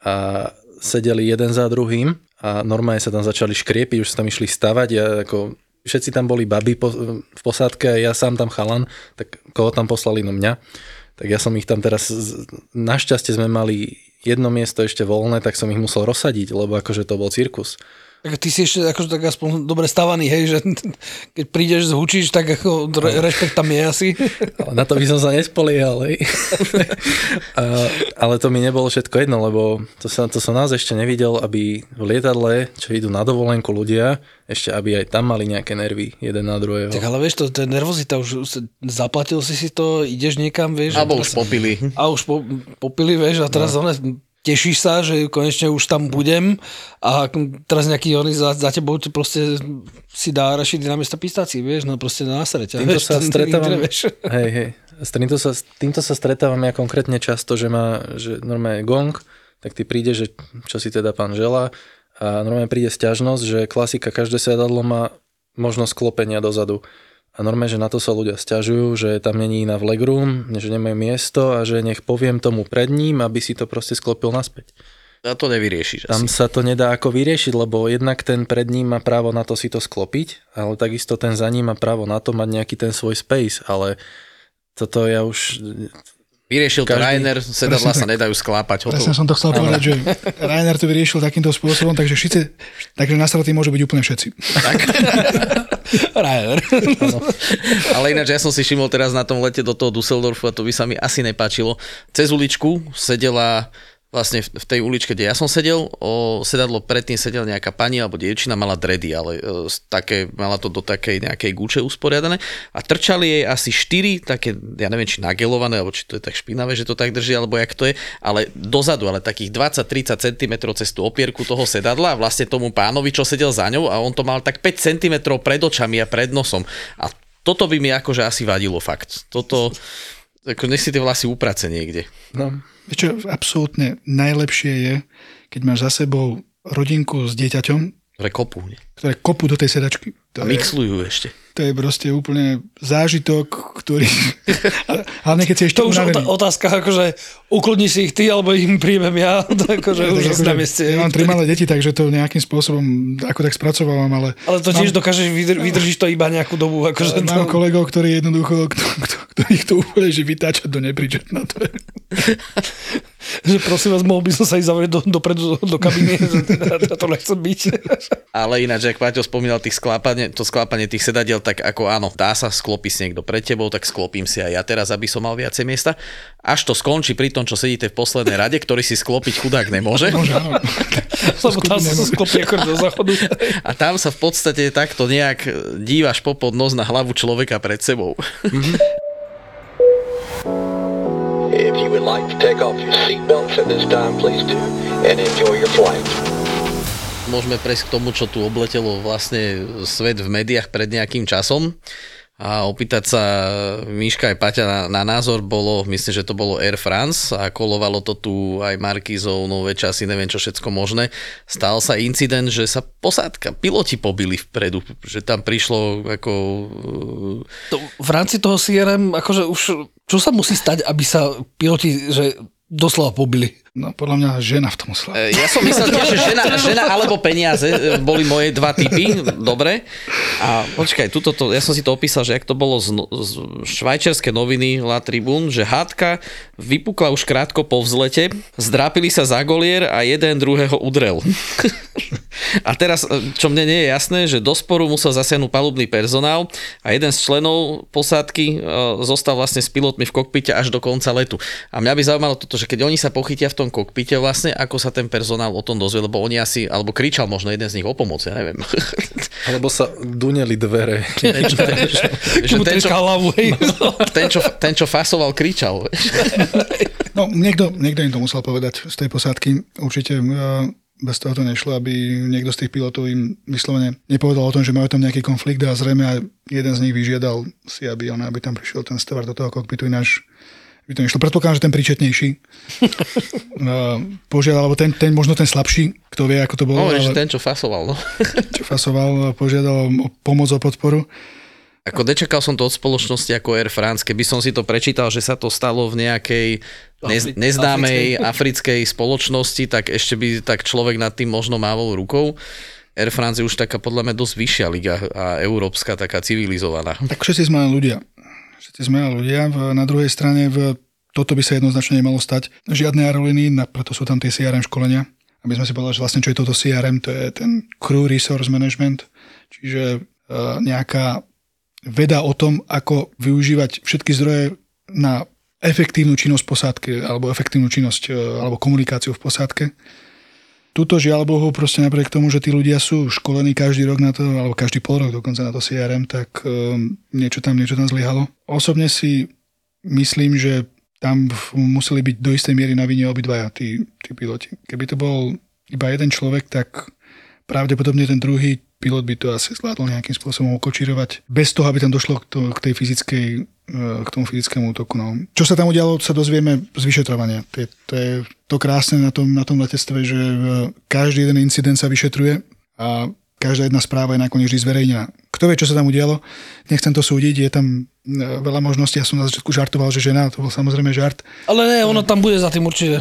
Speaker 4: a sedeli jeden za druhým a normálne sa tam začali škriepiť, už sa tam išli stavať. A ako všetci tam boli baby po, v posádke ja sám tam chalan, tak koho tam poslali no mňa. Tak ja som ich tam teraz, našťastie sme mali jedno miesto ešte voľné, tak som ich musel rozsadiť, lebo akože to bol cirkus.
Speaker 2: Tak ty si ešte akože tak aspoň dobre stavaný, hej, že keď prídeš, zhučíš, tak ako re, rešpekt tam je asi.
Speaker 4: Na to by som sa nespoliehal, hej. a, ale to mi nebolo všetko jedno, lebo to, sa, to som nás ešte nevidel, aby v lietadle, čo idú na dovolenku ľudia, ešte aby aj tam mali nejaké nervy jeden na druhého.
Speaker 2: Tak ale vieš, to, to je nervozita, už zaplatil si si to, ideš niekam, vieš. a
Speaker 1: Alebo už popili.
Speaker 2: A už po, popili, vieš, a teraz no. Tešíš sa, že konečne už tam budem a teraz nejaký oni za, za tebou proste si dá rašidy na miesto pistácií, vieš, no proste na ťa,
Speaker 4: Týmto
Speaker 2: vieš,
Speaker 4: sa stretávam, hej, hej, s týmto sa, týmto sa stretávam ja konkrétne často, že má, že normálne je gong, tak ty príde, že čo si teda pán želá a normálne príde sťažnosť, že klasika, každé sedadlo má možnosť klopenia dozadu. A normálne, že na to sa ľudia stiažujú, že tam není iná v legroom, že nemajú miesto a že nech poviem tomu pred ním, aby si to proste sklopil naspäť.
Speaker 1: A to nevyriešiš
Speaker 4: Tam
Speaker 1: asi.
Speaker 4: sa to nedá ako vyriešiť, lebo jednak ten pred ním má právo na to si to sklopiť, ale takisto ten za ním má právo na to mať nejaký ten svoj space, ale toto ja už...
Speaker 1: Vyriešil to
Speaker 4: Každý-
Speaker 1: Rainer, sedadla sa
Speaker 3: tak.
Speaker 1: nedajú sklápať. hotovo.
Speaker 3: Presne som to chcel povedať, že Rainer to vyriešil takýmto spôsobom, takže všetci, takže nasratí môžu byť úplne všetci.
Speaker 2: Ryanair.
Speaker 1: Ale ináč ja som si všimol teraz na tom lete do toho Düsseldorfu a to by sa mi asi nepáčilo. Cez uličku sedela vlastne v v tej uličke, kde ja som sedel, o sedadlo predtým sedela nejaká pani alebo dievčina, mala dredy, ale e, také, mala to do takej nejakej guče usporiadané a trčali jej asi štyri také, ja neviem, či nagelované, alebo či to je tak špinavé, že to tak drží, alebo jak to je, ale dozadu, ale takých 20-30 cm cez tú opierku toho sedadla a vlastne tomu pánovi, čo sedel za ňou a on to mal tak 5 cm pred očami a pred nosom. A toto by mi akože asi vadilo fakt. Toto, ako nech si tie vlasy uprace niekde.
Speaker 4: No,
Speaker 3: čo, absolútne najlepšie je, keď máš za sebou rodinku s dieťaťom,
Speaker 1: Ktoré kopú. Nie?
Speaker 3: ktoré kopú do tej sedačky.
Speaker 1: A
Speaker 3: To je,
Speaker 1: mixlujú ešte.
Speaker 3: To je proste úplne zážitok, ktorý... A- Hlavne keď si ešte
Speaker 2: To už
Speaker 3: unavený.
Speaker 2: otá- otázka, akože ukludníš si ich ty, alebo im príjmem ja, to akože
Speaker 3: Ja,
Speaker 2: už
Speaker 3: tak
Speaker 2: asi na mieste.
Speaker 3: Ja mám tri malé deti, takže to nejakým spôsobom ako tak spracovávam, ale...
Speaker 2: Ale to tiež dokážeš, vydr- vydržíš to iba nejakú dobu. Akože
Speaker 3: Mám
Speaker 2: to,
Speaker 3: kolegov, ktorí jednoducho, kto, kto, ktorých to úplne že vytáčať do nepríčetna. To je.
Speaker 2: že prosím vás, mohol by som sa ísť zavrieť do, dopredu do, do kabíny, že teda, to nechcem byť.
Speaker 1: Ale ináč, ak Paťo spomínal tých sklápanie, to sklápanie tých sedadiel, tak ako áno, dá sa, sklopí si niekto pred tebou, tak sklopím si aj ja teraz, aby som mal viacej miesta. Až to skončí pri tom, čo sedíte v poslednej rade, ktorý si sklopiť chudák nemôže.
Speaker 3: Môže, áno.
Speaker 2: Lebo tam sa sklopí ako do záchodu.
Speaker 1: A tam sa v podstate takto nejak dívaš popod nos na hlavu človeka pred sebou.
Speaker 7: If you would like to take off your seatbelts at this time, please do, and enjoy your flight.
Speaker 1: Môžeme prejsť k tomu, čo tu obletelo vlastne svet v médiách pred nejakým časom a opýtať sa Miška aj Paťa na, na názor bolo, myslím, že to bolo Air France a kolovalo to tu aj Markizov, nové časy, neviem čo všetko možné. Stal sa incident, že sa posádka, piloti pobili vpredu, že tam prišlo ako...
Speaker 2: To, v rámci toho CRM, akože už, čo sa musí stať, aby sa piloti, že doslova pobili?
Speaker 3: No, podľa mňa žena v tom musela.
Speaker 1: E, Ja som myslel tiež, že žena, žena alebo peniaze e, boli moje dva typy, dobre. A počkaj, tuto to, ja som si to opísal, že ak to bolo z, no- z švajčiarske noviny La Tribune, že hádka vypukla už krátko po vzlete, zdrápili sa za golier a jeden druhého udrel. A teraz, e, čo mne nie je jasné, že do sporu musel zasiahnuť palubný personál a jeden z členov posádky e, zostal vlastne s pilotmi v kokpite až do konca letu. A mňa by zaujímalo toto, že keď oni sa pochytia v tom kokpite vlastne, ako sa ten personál o tom dozvie, lebo oni asi, alebo kričal možno jeden z nich o pomoc, ja neviem.
Speaker 4: alebo sa duneli dvere.
Speaker 1: ten, čo, ten, čo, ten, čo fasoval, kričal.
Speaker 3: No, niekto, niekto im to musel povedať z tej posádky. Určite uh, bez toho to nešlo, aby niekto z tých pilotov im vyslovene nepovedal o tom, že majú tam nejaký konflikt a zrejme aj jeden z nich vyžiadal si, aby, on, aby tam prišiel ten steward do toho kokpitu, ináč by to nešlo. Predpokladám, že ten príčetnejší uh, požiadal, alebo ten, ten, možno ten slabší, kto vie, ako to bolo,
Speaker 1: že
Speaker 3: ale
Speaker 1: ten, čo fasoval, no.
Speaker 3: čo fasoval, požiadal o pomoc, o podporu.
Speaker 1: Ako nečakal som to od spoločnosti ako Air France, keby som si to prečítal, že sa to stalo v nejakej nez, neznámej africkej spoločnosti, tak ešte by tak človek nad tým možno mávol rukou. Air France je už taká podľa mňa dosť vyššia liga a európska, taká civilizovaná.
Speaker 3: Tak všetci sme len ľudia. Všetci sme len ľudia. Na druhej strane v, toto by sa jednoznačne nemalo stať. Žiadne aerolíny, preto sú tam tie CRM školenia. Aby sme si povedali, že vlastne čo je toto CRM, to je ten Crew Resource Management, čiže uh, nejaká veda o tom, ako využívať všetky zdroje na efektívnu činnosť posádky alebo efektívnu činnosť e, alebo komunikáciu v posádke. Tuto žiaľ Bohu, proste napriek tomu, že tí ľudia sú školení každý rok na to, alebo každý pol rok dokonca na to CRM, tak um, niečo tam, niečo tam zlyhalo. Osobne si myslím, že tam museli byť do istej miery na vine obidvaja tí, tí piloti. Keby to bol iba jeden človek, tak pravdepodobne ten druhý pilot by to asi zvládol nejakým spôsobom ukočírovať, bez toho, aby tam došlo k, to, k tej fyzickej, eh, k tomu fyzickému útoku. No. Čo sa tam udialo, sa dozvieme z vyšetrovania. To je to, je to krásne na tom, na tom letectve, že eh, každý jeden incident sa vyšetruje a každá jedna správa je nakoniec vždy zverejnená. Kto vie, čo sa tam udialo, nechcem to súdiť, je tam veľa možností. Ja som na začiatku žartoval, že žena, to bol samozrejme žart.
Speaker 2: Ale ne, ono tam bude za tým určite.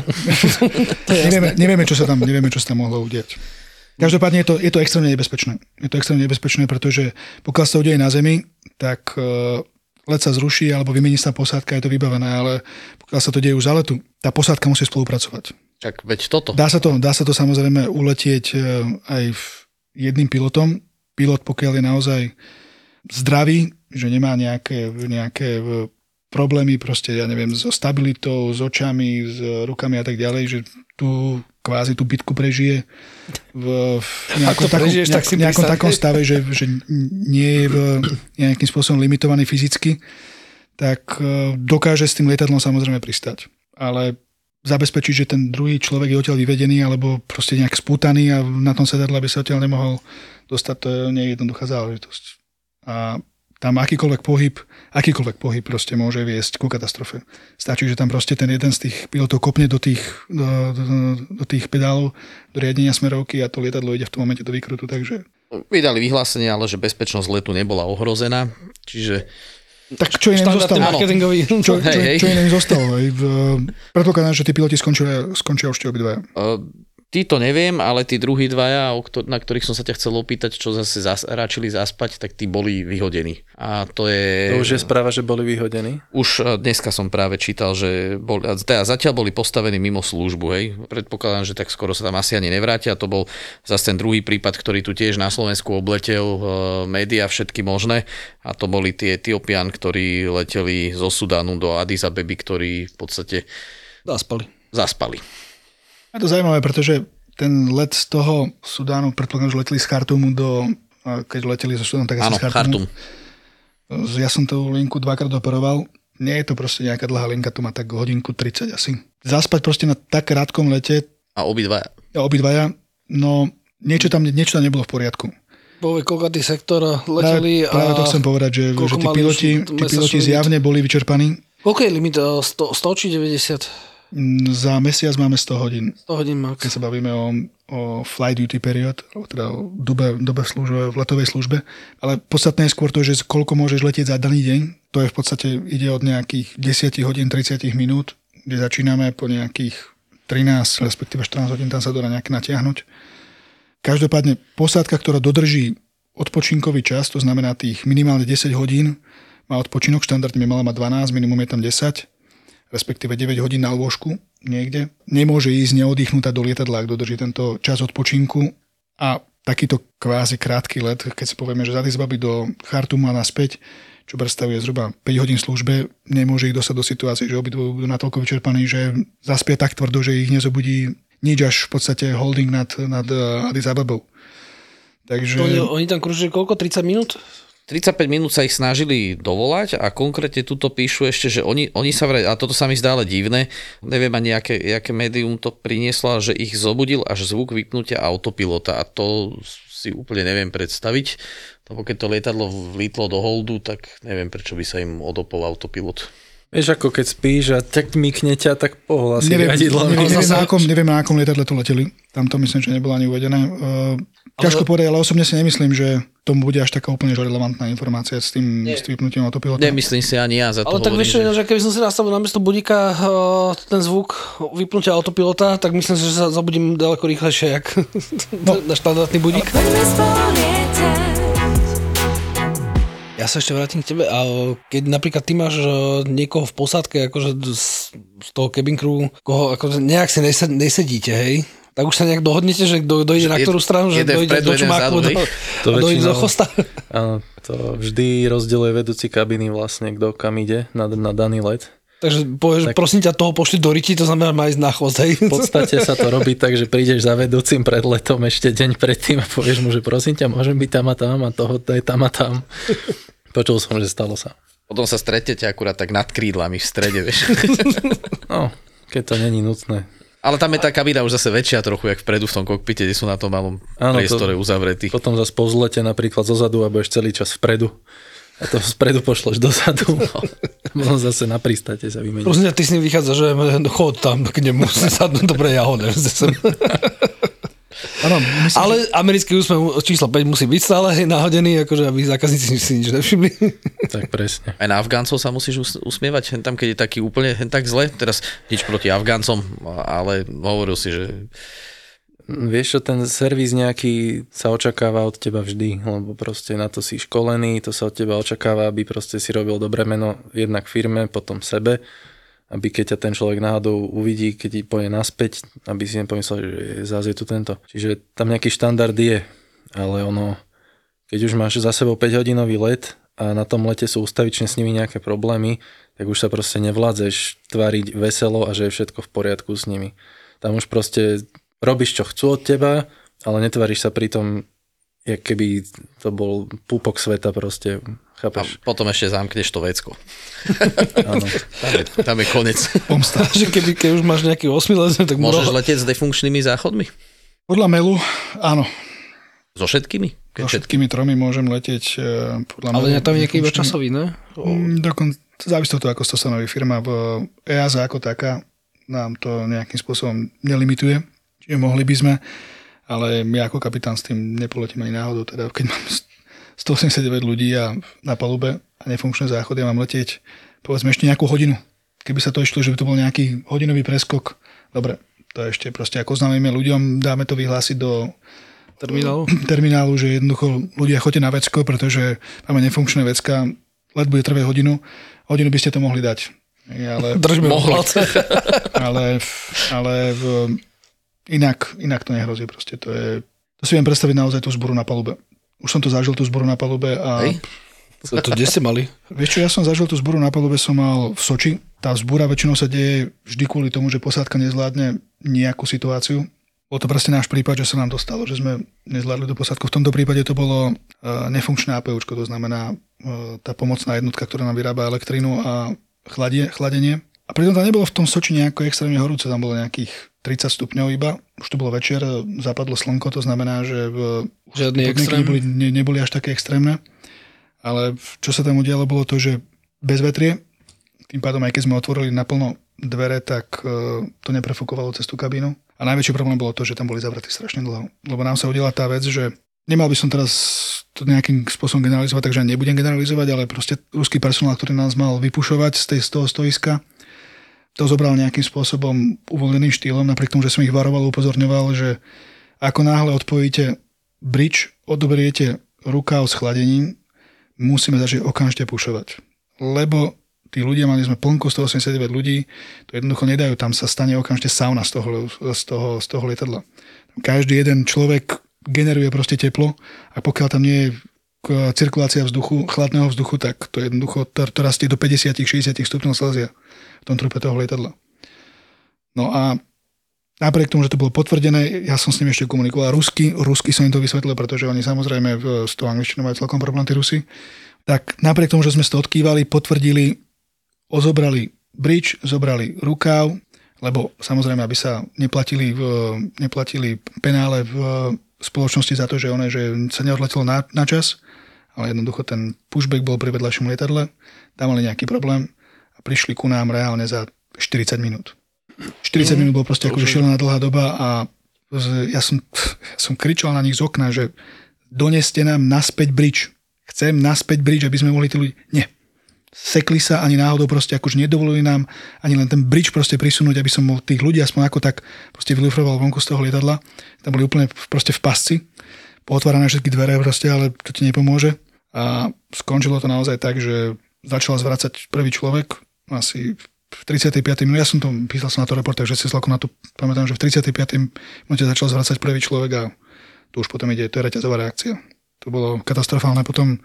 Speaker 3: Nevieme, nevieme, čo sa tam, nevieme, čo sa tam mohlo udiať. Každopádne je to, je to extrémne nebezpečné. Je to extrémne nebezpečné, pretože pokiaľ sa udeje na Zemi, tak uh, let sa zruší alebo vymení sa posádka, je to vybavené, ale pokiaľ sa to deje už za letu, tá posádka musí spolupracovať.
Speaker 1: Čak veď toto.
Speaker 3: Dá sa to, dá sa to samozrejme uletieť e, aj v- jedným pilotom. Pilot, pokiaľ je naozaj zdravý, že nemá nejaké, nejaké e, problémy, proste, ja neviem, so stabilitou, s očami, s rukami a tak ďalej, že tu kvázi tú bitku prežije v, v nejakom,
Speaker 2: to prežiješ, tak si
Speaker 3: nejakom takom stave, že, že nie je v, nejakým spôsobom limitovaný fyzicky, tak e, dokáže s tým lietadlom samozrejme pristať. Ale zabezpečiť, že ten druhý človek je odtiaľ vyvedený alebo proste nejak spútaný a na tom sedadle by sa odtiaľ nemohol dostať, to je nie je jednoduchá záležitosť. A tam akýkoľvek pohyb, akýkoľvek pohyb proste môže viesť ku katastrofe. Stačí, že tam proste ten jeden z tých pilotov kopne do tých, do, do, do tých pedálov, do riadenia smerovky a to lietadlo ide v tom momente do výkrutu, takže
Speaker 1: Vydali vyhlásenie, ale že bezpečnosť letu nebola ohrozená, čiže
Speaker 3: tak čo im zostalo?
Speaker 2: marketingový.
Speaker 3: Čo, čo,
Speaker 1: Hej, hej.
Speaker 3: čo iné im zostalo? Predpokladám, že tí piloti skončia, skončia ešte obidvaja.
Speaker 1: uh, ty to neviem, ale tí druhí dvaja, na ktorých som sa ťa chcel opýtať, čo zase zas- ráčili zaspať, tak tí boli vyhodení. A to je...
Speaker 4: To už je správa, že boli vyhodení.
Speaker 1: Už e, dneska som práve čítal, že bol, a teda zatiaľ boli postavení mimo službu, hej. Predpokladám, že tak skoro sa tam asi ani nevrátia. To bol zase ten druhý prípad, ktorý tu tiež na Slovensku obletel e, všetky možné. A to boli tie Etiópian, ktorí leteli zo Sudánu do Addis Abeby, ktorí v podstate
Speaker 2: Zaspali.
Speaker 1: zaspali.
Speaker 3: Je to zaujímavé, pretože ten let z toho Sudánu, predpokladám, že leteli z Chartumu do, a keď leteli zo Sudánu, tak asi
Speaker 1: Áno,
Speaker 3: z Chartumu.
Speaker 1: Chartum.
Speaker 3: Ja som tú linku dvakrát operoval. Nie je to proste nejaká dlhá linka, to má tak hodinku 30 asi. Zaspať proste na tak krátkom lete,
Speaker 1: A obidva
Speaker 3: a obidvaja, no niečo tam, niečo tam nebolo v poriadku.
Speaker 2: Bol koľkatý sektor
Speaker 3: Práve,
Speaker 2: leteli
Speaker 3: práve to
Speaker 2: a...
Speaker 3: chcem povedať, že, že tí piloti, tí piloti zjavne boli vyčerpaní.
Speaker 2: Koľko je limit? eh, 100, 100 či 90?
Speaker 3: Mm, Za mesiac máme 100 hodín.
Speaker 2: 100 hodín max.
Speaker 3: keď sa bavíme o, o flight duty period, teda o dobe, dobe v, službe, v letovej službe. Ale podstatné je skôr to, že koľko môžeš letieť za daný deň. To je v podstate, ide od nejakých 10 hodín, 30 minút, kde začíname po nejakých 13, respektíve 14 hodín, tam sa dá nejak natiahnuť. Každopádne posádka, ktorá dodrží odpočinkový čas, to znamená tých minimálne 10 hodín, má odpočinok, štandardne by mala mať 12, minimum je tam 10, respektíve 9 hodín na lôžku niekde. Nemôže ísť neoddychnutá do lietadla, ak dodrží tento čas odpočinku a takýto kvázi krátky let, keď si povieme, že z Addis do Chartumu a naspäť, čo predstavuje zhruba 5 hodín službe, nemôže ich dostať do situácie, že obidvoje budú natoľko vyčerpaní, že zaspie tak tvrdo, že ich nezobudí nič až v podstate holding nad, nad eh, Addis Abebou. Takže...
Speaker 2: Oni, oni tam kružili koľko? 30 minút?
Speaker 1: 35 minút sa ich snažili dovolať a konkrétne tuto píšu ešte, že oni, oni sa vraj, a toto sa mi zdá ale divné, neviem ani aké, aké médium to prinieslo, že ich zobudil až zvuk vypnutia autopilota a to si úplne neviem predstaviť, lebo keď to lietadlo vlítlo do holdu, tak neviem prečo by sa im odopol autopilot.
Speaker 4: Vieš, ako keď spíš a tak mykne ťa, tak pohľasí
Speaker 3: Neviem,
Speaker 4: riadidlo.
Speaker 3: neviem,
Speaker 2: Ale
Speaker 3: neviem, na akom, neviem, na akom lietadle to leteli. Tam to myslím, že nebolo ani uvedené. Uh, ťažko povedať, ale osobne si nemyslím, že tomu bude až taká úplne že relevantná informácia s tým, s tým vypnutím autopilota.
Speaker 1: Nemyslím si ani ja za to
Speaker 2: Ale tak
Speaker 1: hovorím,
Speaker 2: vieš,
Speaker 1: že...
Speaker 2: že keby som si nastavil namiesto budíka uh, ten zvuk vypnutia autopilota, tak myslím si, že sa zabudím ďaleko rýchlejšie, jak no. na štandardný budík. Ja sa ešte vrátim k tebe a keď napríklad ty máš o, niekoho v posádke, akože z, z toho cabin crew, koho akože nejak si nesed, nesedíte, hej? Tak už sa nejak dohodnete, že kto dojde na ktorú stranu, že dojde do čumáku do?
Speaker 4: To
Speaker 2: a dojde do chosta.
Speaker 4: Áno, to vždy rozdeluje vedúci kabiny vlastne, kto kam ide na, na daný let.
Speaker 2: Takže povieš,
Speaker 4: Tak-
Speaker 2: prosím ťa, toho pošli do riti, to znamená má ísť na chvost, hej?
Speaker 4: V podstate sa to robí tak, že prídeš za vedúcim pred letom ešte deň predtým a povieš mu, že prosím ťa, môžem byť tam a tam a toho to je tam a tam. Počul som, že stalo sa.
Speaker 1: Potom sa stretnete akurát tak nad krídlami v strede, vieš.
Speaker 4: No, keď to není nutné.
Speaker 1: Ale tam je tá kabína už zase väčšia trochu, jak vpredu v tom kokpite, kde sú na tom malom
Speaker 4: Áno, to-
Speaker 1: priestore uzavretí.
Speaker 4: Potom zase po vzlete napríklad zozadu a budeš celý čas vpredu. A to spredu pošleš dozadu. Potom zase na pristate sa vymeniť.
Speaker 2: Prosím ty s ním vychádza, že chod tam k nemu, sadnú, dobre, ja
Speaker 3: Áno, myslím,
Speaker 2: Ale americký úsmev číslo 5 musí byť stále nahodený, akože aby zákazníci si nič nevšimli.
Speaker 4: Tak presne.
Speaker 1: Aj na Afgáncov sa musíš us- usmievať, hen tam, keď je taký úplne hen tak zle. Teraz nič proti Afgáncom, ale hovoril si, že
Speaker 4: Vieš čo, ten servis nejaký sa očakáva od teba vždy, lebo proste na to si školený, to sa od teba očakáva, aby proste si robil dobré meno jednak firme, potom sebe, aby keď ťa ten človek náhodou uvidí, keď ti povie naspäť, aby si nepomyslel, že zase je tu tento. Čiže tam nejaký štandard je, ale ono, keď už máš za sebou 5 hodinový let a na tom lete sú ustavične s nimi nejaké problémy, tak už sa proste nevládzeš tváriť veselo a že je všetko v poriadku s nimi. Tam už proste robíš, čo chcú od teba, ale netváriš sa pritom, jak keby to bol púpok sveta proste,
Speaker 1: a
Speaker 4: chápeš?
Speaker 1: potom ešte zamkneš to vecko.
Speaker 4: Áno.
Speaker 1: Tam je, tam je konec.
Speaker 3: pomsta.
Speaker 2: že keby, keď už máš nejaký osmilezen, tak
Speaker 1: Môžeš
Speaker 2: môžeš
Speaker 1: letieť s defunkčnými záchodmi?
Speaker 3: Podľa mailu, áno.
Speaker 1: So všetkými? Keď
Speaker 3: So všetkými tromi môžem letieť eh, podľa
Speaker 2: Ale
Speaker 3: mailu.
Speaker 2: tam je nejaký iba časový, ne?
Speaker 3: Mm, Dokon, závisí toho, ako to stanoví firma. V EASA ako taká nám to nejakým spôsobom nelimituje. Čiže mohli by sme, ale ja ako kapitán s tým nepoletím ani náhodou. Teda keď mám 189 ľudí a na palube a nefunkčné záchody, ja mám letieť povedzme ešte nejakú hodinu. Keby sa to išlo, že by to bol nejaký hodinový preskok, dobre, to ešte proste ako znameníme ľuďom, dáme to vyhlásiť do
Speaker 2: Terminál.
Speaker 3: terminálu, že jednoducho ľudia choďte na vecko, pretože máme nefunkčné vecka, let bude trvať hodinu, hodinu by ste to mohli dať. Ale,
Speaker 2: Držme
Speaker 1: Mohli.
Speaker 2: palce.
Speaker 3: ale, ale v, inak, inak to nehrozí proste. To, je, to si viem predstaviť naozaj tú zboru na palube. Už som to zažil, tú zboru na palube a
Speaker 1: Hej.
Speaker 2: To, to kde ste mali?
Speaker 3: vieš čo, ja som zažil tú zboru na palube, som mal v Soči. Tá zbúra väčšinou sa deje vždy kvôli tomu, že posádka nezvládne nejakú situáciu. Bol to presne náš prípad, že sa nám dostalo, že sme nezvládli do posádku. V tomto prípade to bolo uh, nefunkčné APUčko, to znamená uh, tá pomocná jednotka, ktorá nám vyrába elektrínu a chladie, chladenie. A pritom tam nebolo v tom Soči nejako extrémne horúce, tam bolo nejakých 30 stupňov iba. Už to bolo večer, zapadlo slnko, to znamená, že v,
Speaker 2: Žiadny extrém.
Speaker 3: neboli, ne, neboli až také extrémne. Ale čo sa tam udialo, bolo to, že bez vetrie, tým pádom aj keď sme otvorili naplno dvere, tak e, to neprefúkovalo cez tú kabínu. A najväčší problém bolo to, že tam boli zavretí strašne dlho. Lebo nám sa udiala tá vec, že nemal by som teraz to nejakým spôsobom generalizovať, takže nebudem generalizovať, ale proste ruský personál, ktorý nás mal vypušovať z, tej, z toho stoiska, to zobral nejakým spôsobom uvoľneným štýlom, napriek tomu, že som ich varoval, upozorňoval, že ako náhle odpojíte bridge, odoberiete rukáv s chladením, musíme začať okamžite pušovať. Lebo tí ľudia, mali sme plnko 189 ľudí, to jednoducho nedajú, tam sa stane okamžite sauna z toho, z toho, z toho lietadla. Každý jeden človek generuje proste teplo a pokiaľ tam nie je cirkulácia vzduchu, chladného vzduchu, tak to jednoducho to, to rastie do 50-60 stupňov Celzia v tom trupe toho lietadla. No a napriek tomu, že to bolo potvrdené, ja som s nimi ešte komunikoval rusky, rusky som im to vysvetlil, pretože oni samozrejme v, s tou angličtinou majú celkom problém tí Rusy. Tak napriek tomu, že sme to odkývali, potvrdili, ozobrali bridge, zobrali rukáv, lebo samozrejme, aby sa neplatili, v, neplatili penále v spoločnosti za to, že, one, že sa neodletelo na, na čas, ale jednoducho ten pushback bol pri vedľajšom lietadle, tam mali nejaký problém a prišli ku nám reálne za 40 minút. 40 minút bol proste akože šialená dlhá doba a ja som, ja som kričal na nich z okna, že doneste nám naspäť bridge. Chcem naspäť bridge, aby sme mohli tí ľudí... Nie. Sekli sa ani náhodou proste, akože nedovolili nám ani len ten bridge proste prisunúť, aby som mohol tých ľudí aspoň ako tak proste vylufroval vonku z toho lietadla. Tam boli úplne proste v pasci. Pootvárané všetky dvere proste, ale to ti nepomôže. A skončilo to naozaj tak, že začal zvracať prvý človek, asi v 35. minúte, ja som to písal som na to reportáž, že si slako na to pamätám, že v 35. minúte začal zvracať prvý človek a tu už potom ide, to je reťazová reakcia. To bolo katastrofálne. Potom,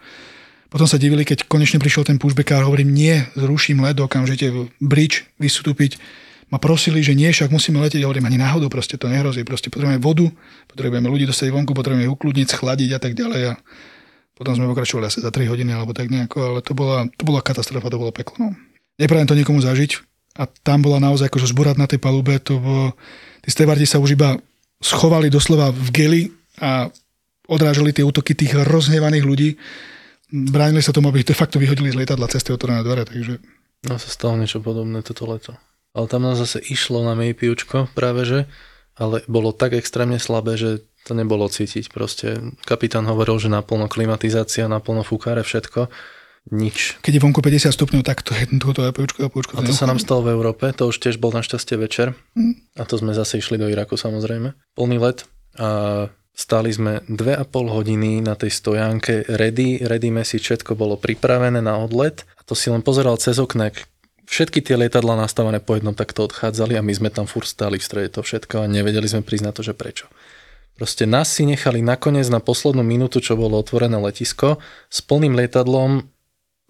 Speaker 3: potom sa divili, keď konečne prišiel ten pushback a hovorím, nie, zruším let, okamžite bridge vystúpiť. Ma prosili, že nie, však musíme letieť. Ja hovorím, ani náhodou, proste to nehrozí. Proste potrebujeme vodu, potrebujeme ľudí dostať vonku, potrebujeme ukludniť, schladiť a tak ďalej. A potom sme pokračovali asi za 3 hodiny alebo tak nejako, ale to bola, to bola katastrofa, to bolo peklo. No. Neprajem to nikomu zažiť a tam bola naozaj akože zburať na tej palube, to bolo, tí stevardi sa už iba schovali doslova v geli a odrážali tie útoky tých rozhnevaných ľudí. Bránili sa tomu, aby ich de facto vyhodili z lietadla cez tie otvorené dvere, takže
Speaker 4: No sa stalo niečo podobné toto leto. Ale tam nás zase išlo na Maypiučko práve že ale bolo tak extrémne slabé, že to nebolo cítiť. Proste kapitán hovoril, že naplno klimatizácia, naplno fúkáre, všetko. Nič.
Speaker 3: Keď je vonku 50 stupňov, tak to je túto počko, počko.
Speaker 4: A to sa nám stalo v Európe, to už tiež bol našťastie večer. A to sme zase išli do Iraku samozrejme. Plný let a stáli sme 2,5 hodiny na tej stojánke ready, ready si všetko bolo pripravené na odlet a to si len pozeral cez oknek. Všetky tie lietadla nastavené po jednom takto odchádzali a my sme tam furt stáli v strede to všetko a nevedeli sme priznať to, že prečo. Proste nás si nechali nakoniec na poslednú minútu, čo bolo otvorené letisko, s plným lietadlom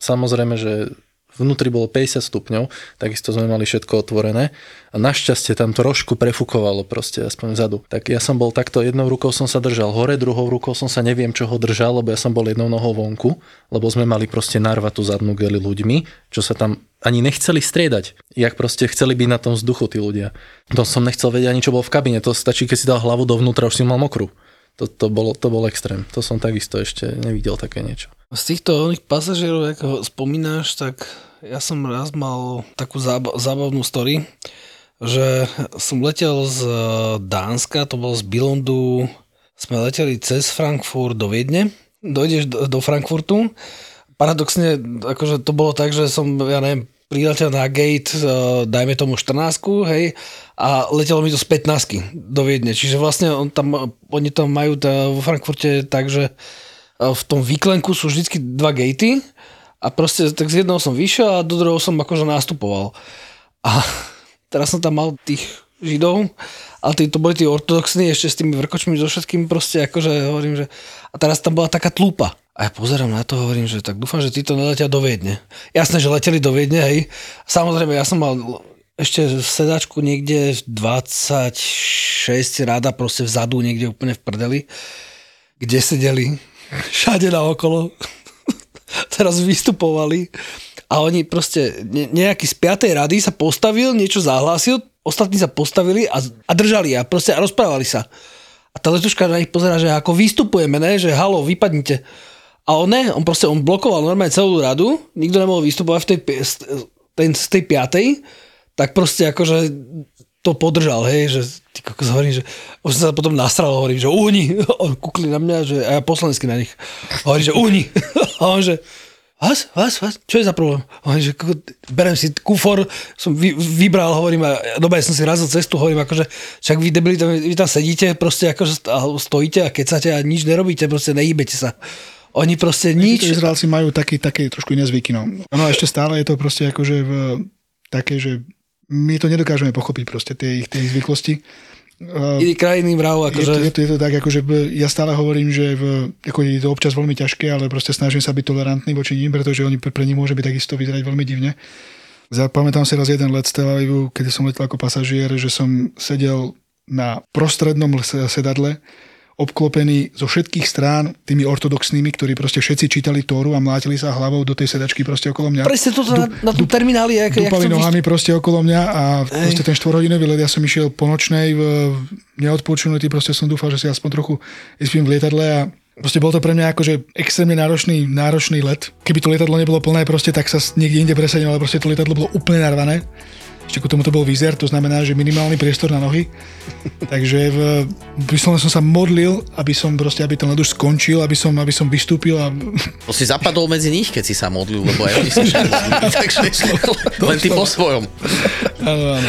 Speaker 4: Samozrejme, že vnútri bolo 50 stupňov, takisto sme mali všetko otvorené a našťastie tam trošku prefúkovalo proste, aspoň vzadu. Tak ja som bol takto, jednou rukou som sa držal hore, druhou rukou som sa neviem čo ho držal, lebo ja som bol jednou nohou vonku, lebo sme mali proste narva tú zadnú geli ľuďmi, čo sa tam ani nechceli striedať, jak proste chceli byť na tom vzduchu tí ľudia. To som nechcel vedieť ani čo bol v kabine, to stačí, keď si dal hlavu dovnútra, už si mal mokrú. To, to, bolo, to bol extrém. To som takisto ešte nevidel také niečo.
Speaker 2: Z týchto oných pasažierov, ako spomínáš, tak ja som raz mal takú zába- zábavnú story, že som letel z eh, Dánska, to bol z Bilondu, sme leteli cez Frankfurt do Viedne, dojdeš do, do Frankfurtu, paradoxne, akože to bolo tak, že som, ja neviem, priletel na gate, uh, dajme tomu 14, hej, a letelo mi to z 15 do Viedne. Čiže vlastne on tam, oni tam majú tá, vo Frankfurte tak, že uh, v tom výklenku sú vždy dva gatey a proste tak z jedného som vyšiel a do druhého som akože nastupoval. A teraz som tam mal tých židov, ale tí, to boli tí ortodoxní ešte s tými vrkočmi so všetkým proste akože hovorím, že a teraz tam bola taká tlupa. A ja pozerám na to hovorím, že tak dúfam, že títo neletia do Viedne. Jasné, že leteli do Viedne, hej. Samozrejme, ja som mal ešte sedačku niekde 26 rada proste vzadu, niekde úplne v prdeli, kde sedeli všade na okolo. Teraz vystupovali a oni proste nejaký z 5. rady sa postavil, niečo zahlásil, ostatní sa postavili a, a držali a proste a rozprávali sa. A tá letuška na nich pozera, že ako vystupujeme, ne? že halo, vypadnite. A on ne, on proste, on blokoval normálne celú radu, nikto nemohol vystupovať v tej, ten, z tej piatej, tak proste akože to podržal, hej, že ty kokos hovorím, že už sa potom nastral, hovorím, že uhni, on kúkli na mňa, že a ja poslansky na nich, hovorím, že uhni, a on, že vás, vás, vás, čo je za problém? Hovorím, že berem si kufor, som vy, vybral, hovorím, a dobre, som si razil cestu, hovorím, akože, však vy debili, vy tam sedíte, proste akože stojíte a kecate a nič nerobíte, proste nejíbete sa. Oni proste nič...
Speaker 3: Tí Izraelci majú taký, taký trošku iné zvyky, no. Ono ešte stále je to proste akože v, také, že my to nedokážeme pochopiť proste tie ich, tie ich zvyklosti.
Speaker 2: Iný krajiny mrav, akože...
Speaker 3: Je to, je, to, je to tak, akože ja stále hovorím, že v, ako je to občas veľmi ťažké, ale proste snažím sa byť tolerantný voči ním, pretože oni pre, pre nich môže byť takisto vyzerať veľmi divne. Pamätám si raz jeden let z Tel Avivu, kedy som letel ako pasažier, že som sedel na prostrednom sedadle obklopený zo všetkých strán tými ortodoxnými, ktorí proste všetci čítali Tóru a mlátili sa hlavou do tej sedačky proste okolo mňa.
Speaker 2: Presne toto na, na tom termináli. Jak,
Speaker 3: dupali jak nohami proste okolo mňa a Ej. proste ten štvorhodinový let, ja som išiel po nočnej, v, neodpočunutý, proste som dúfal, že si aspoň trochu vyspím v lietadle a Proste bol to pre mňa akože extrémne náročný, náročný let. Keby to lietadlo nebolo plné, proste tak sa niekde inde presadil, ale proste to lietadlo bolo úplne narvané. Ešte ku tomu to bol výzer, to znamená, že minimálny priestor na nohy. Takže v, vyslovene som sa modlil, aby som proste, aby ten led už skončil, aby som, aby som vystúpil. A...
Speaker 1: To si zapadol medzi nich, keď si sa modlil, lebo aj oni si Takže len ty po svojom.
Speaker 3: Áno, áno.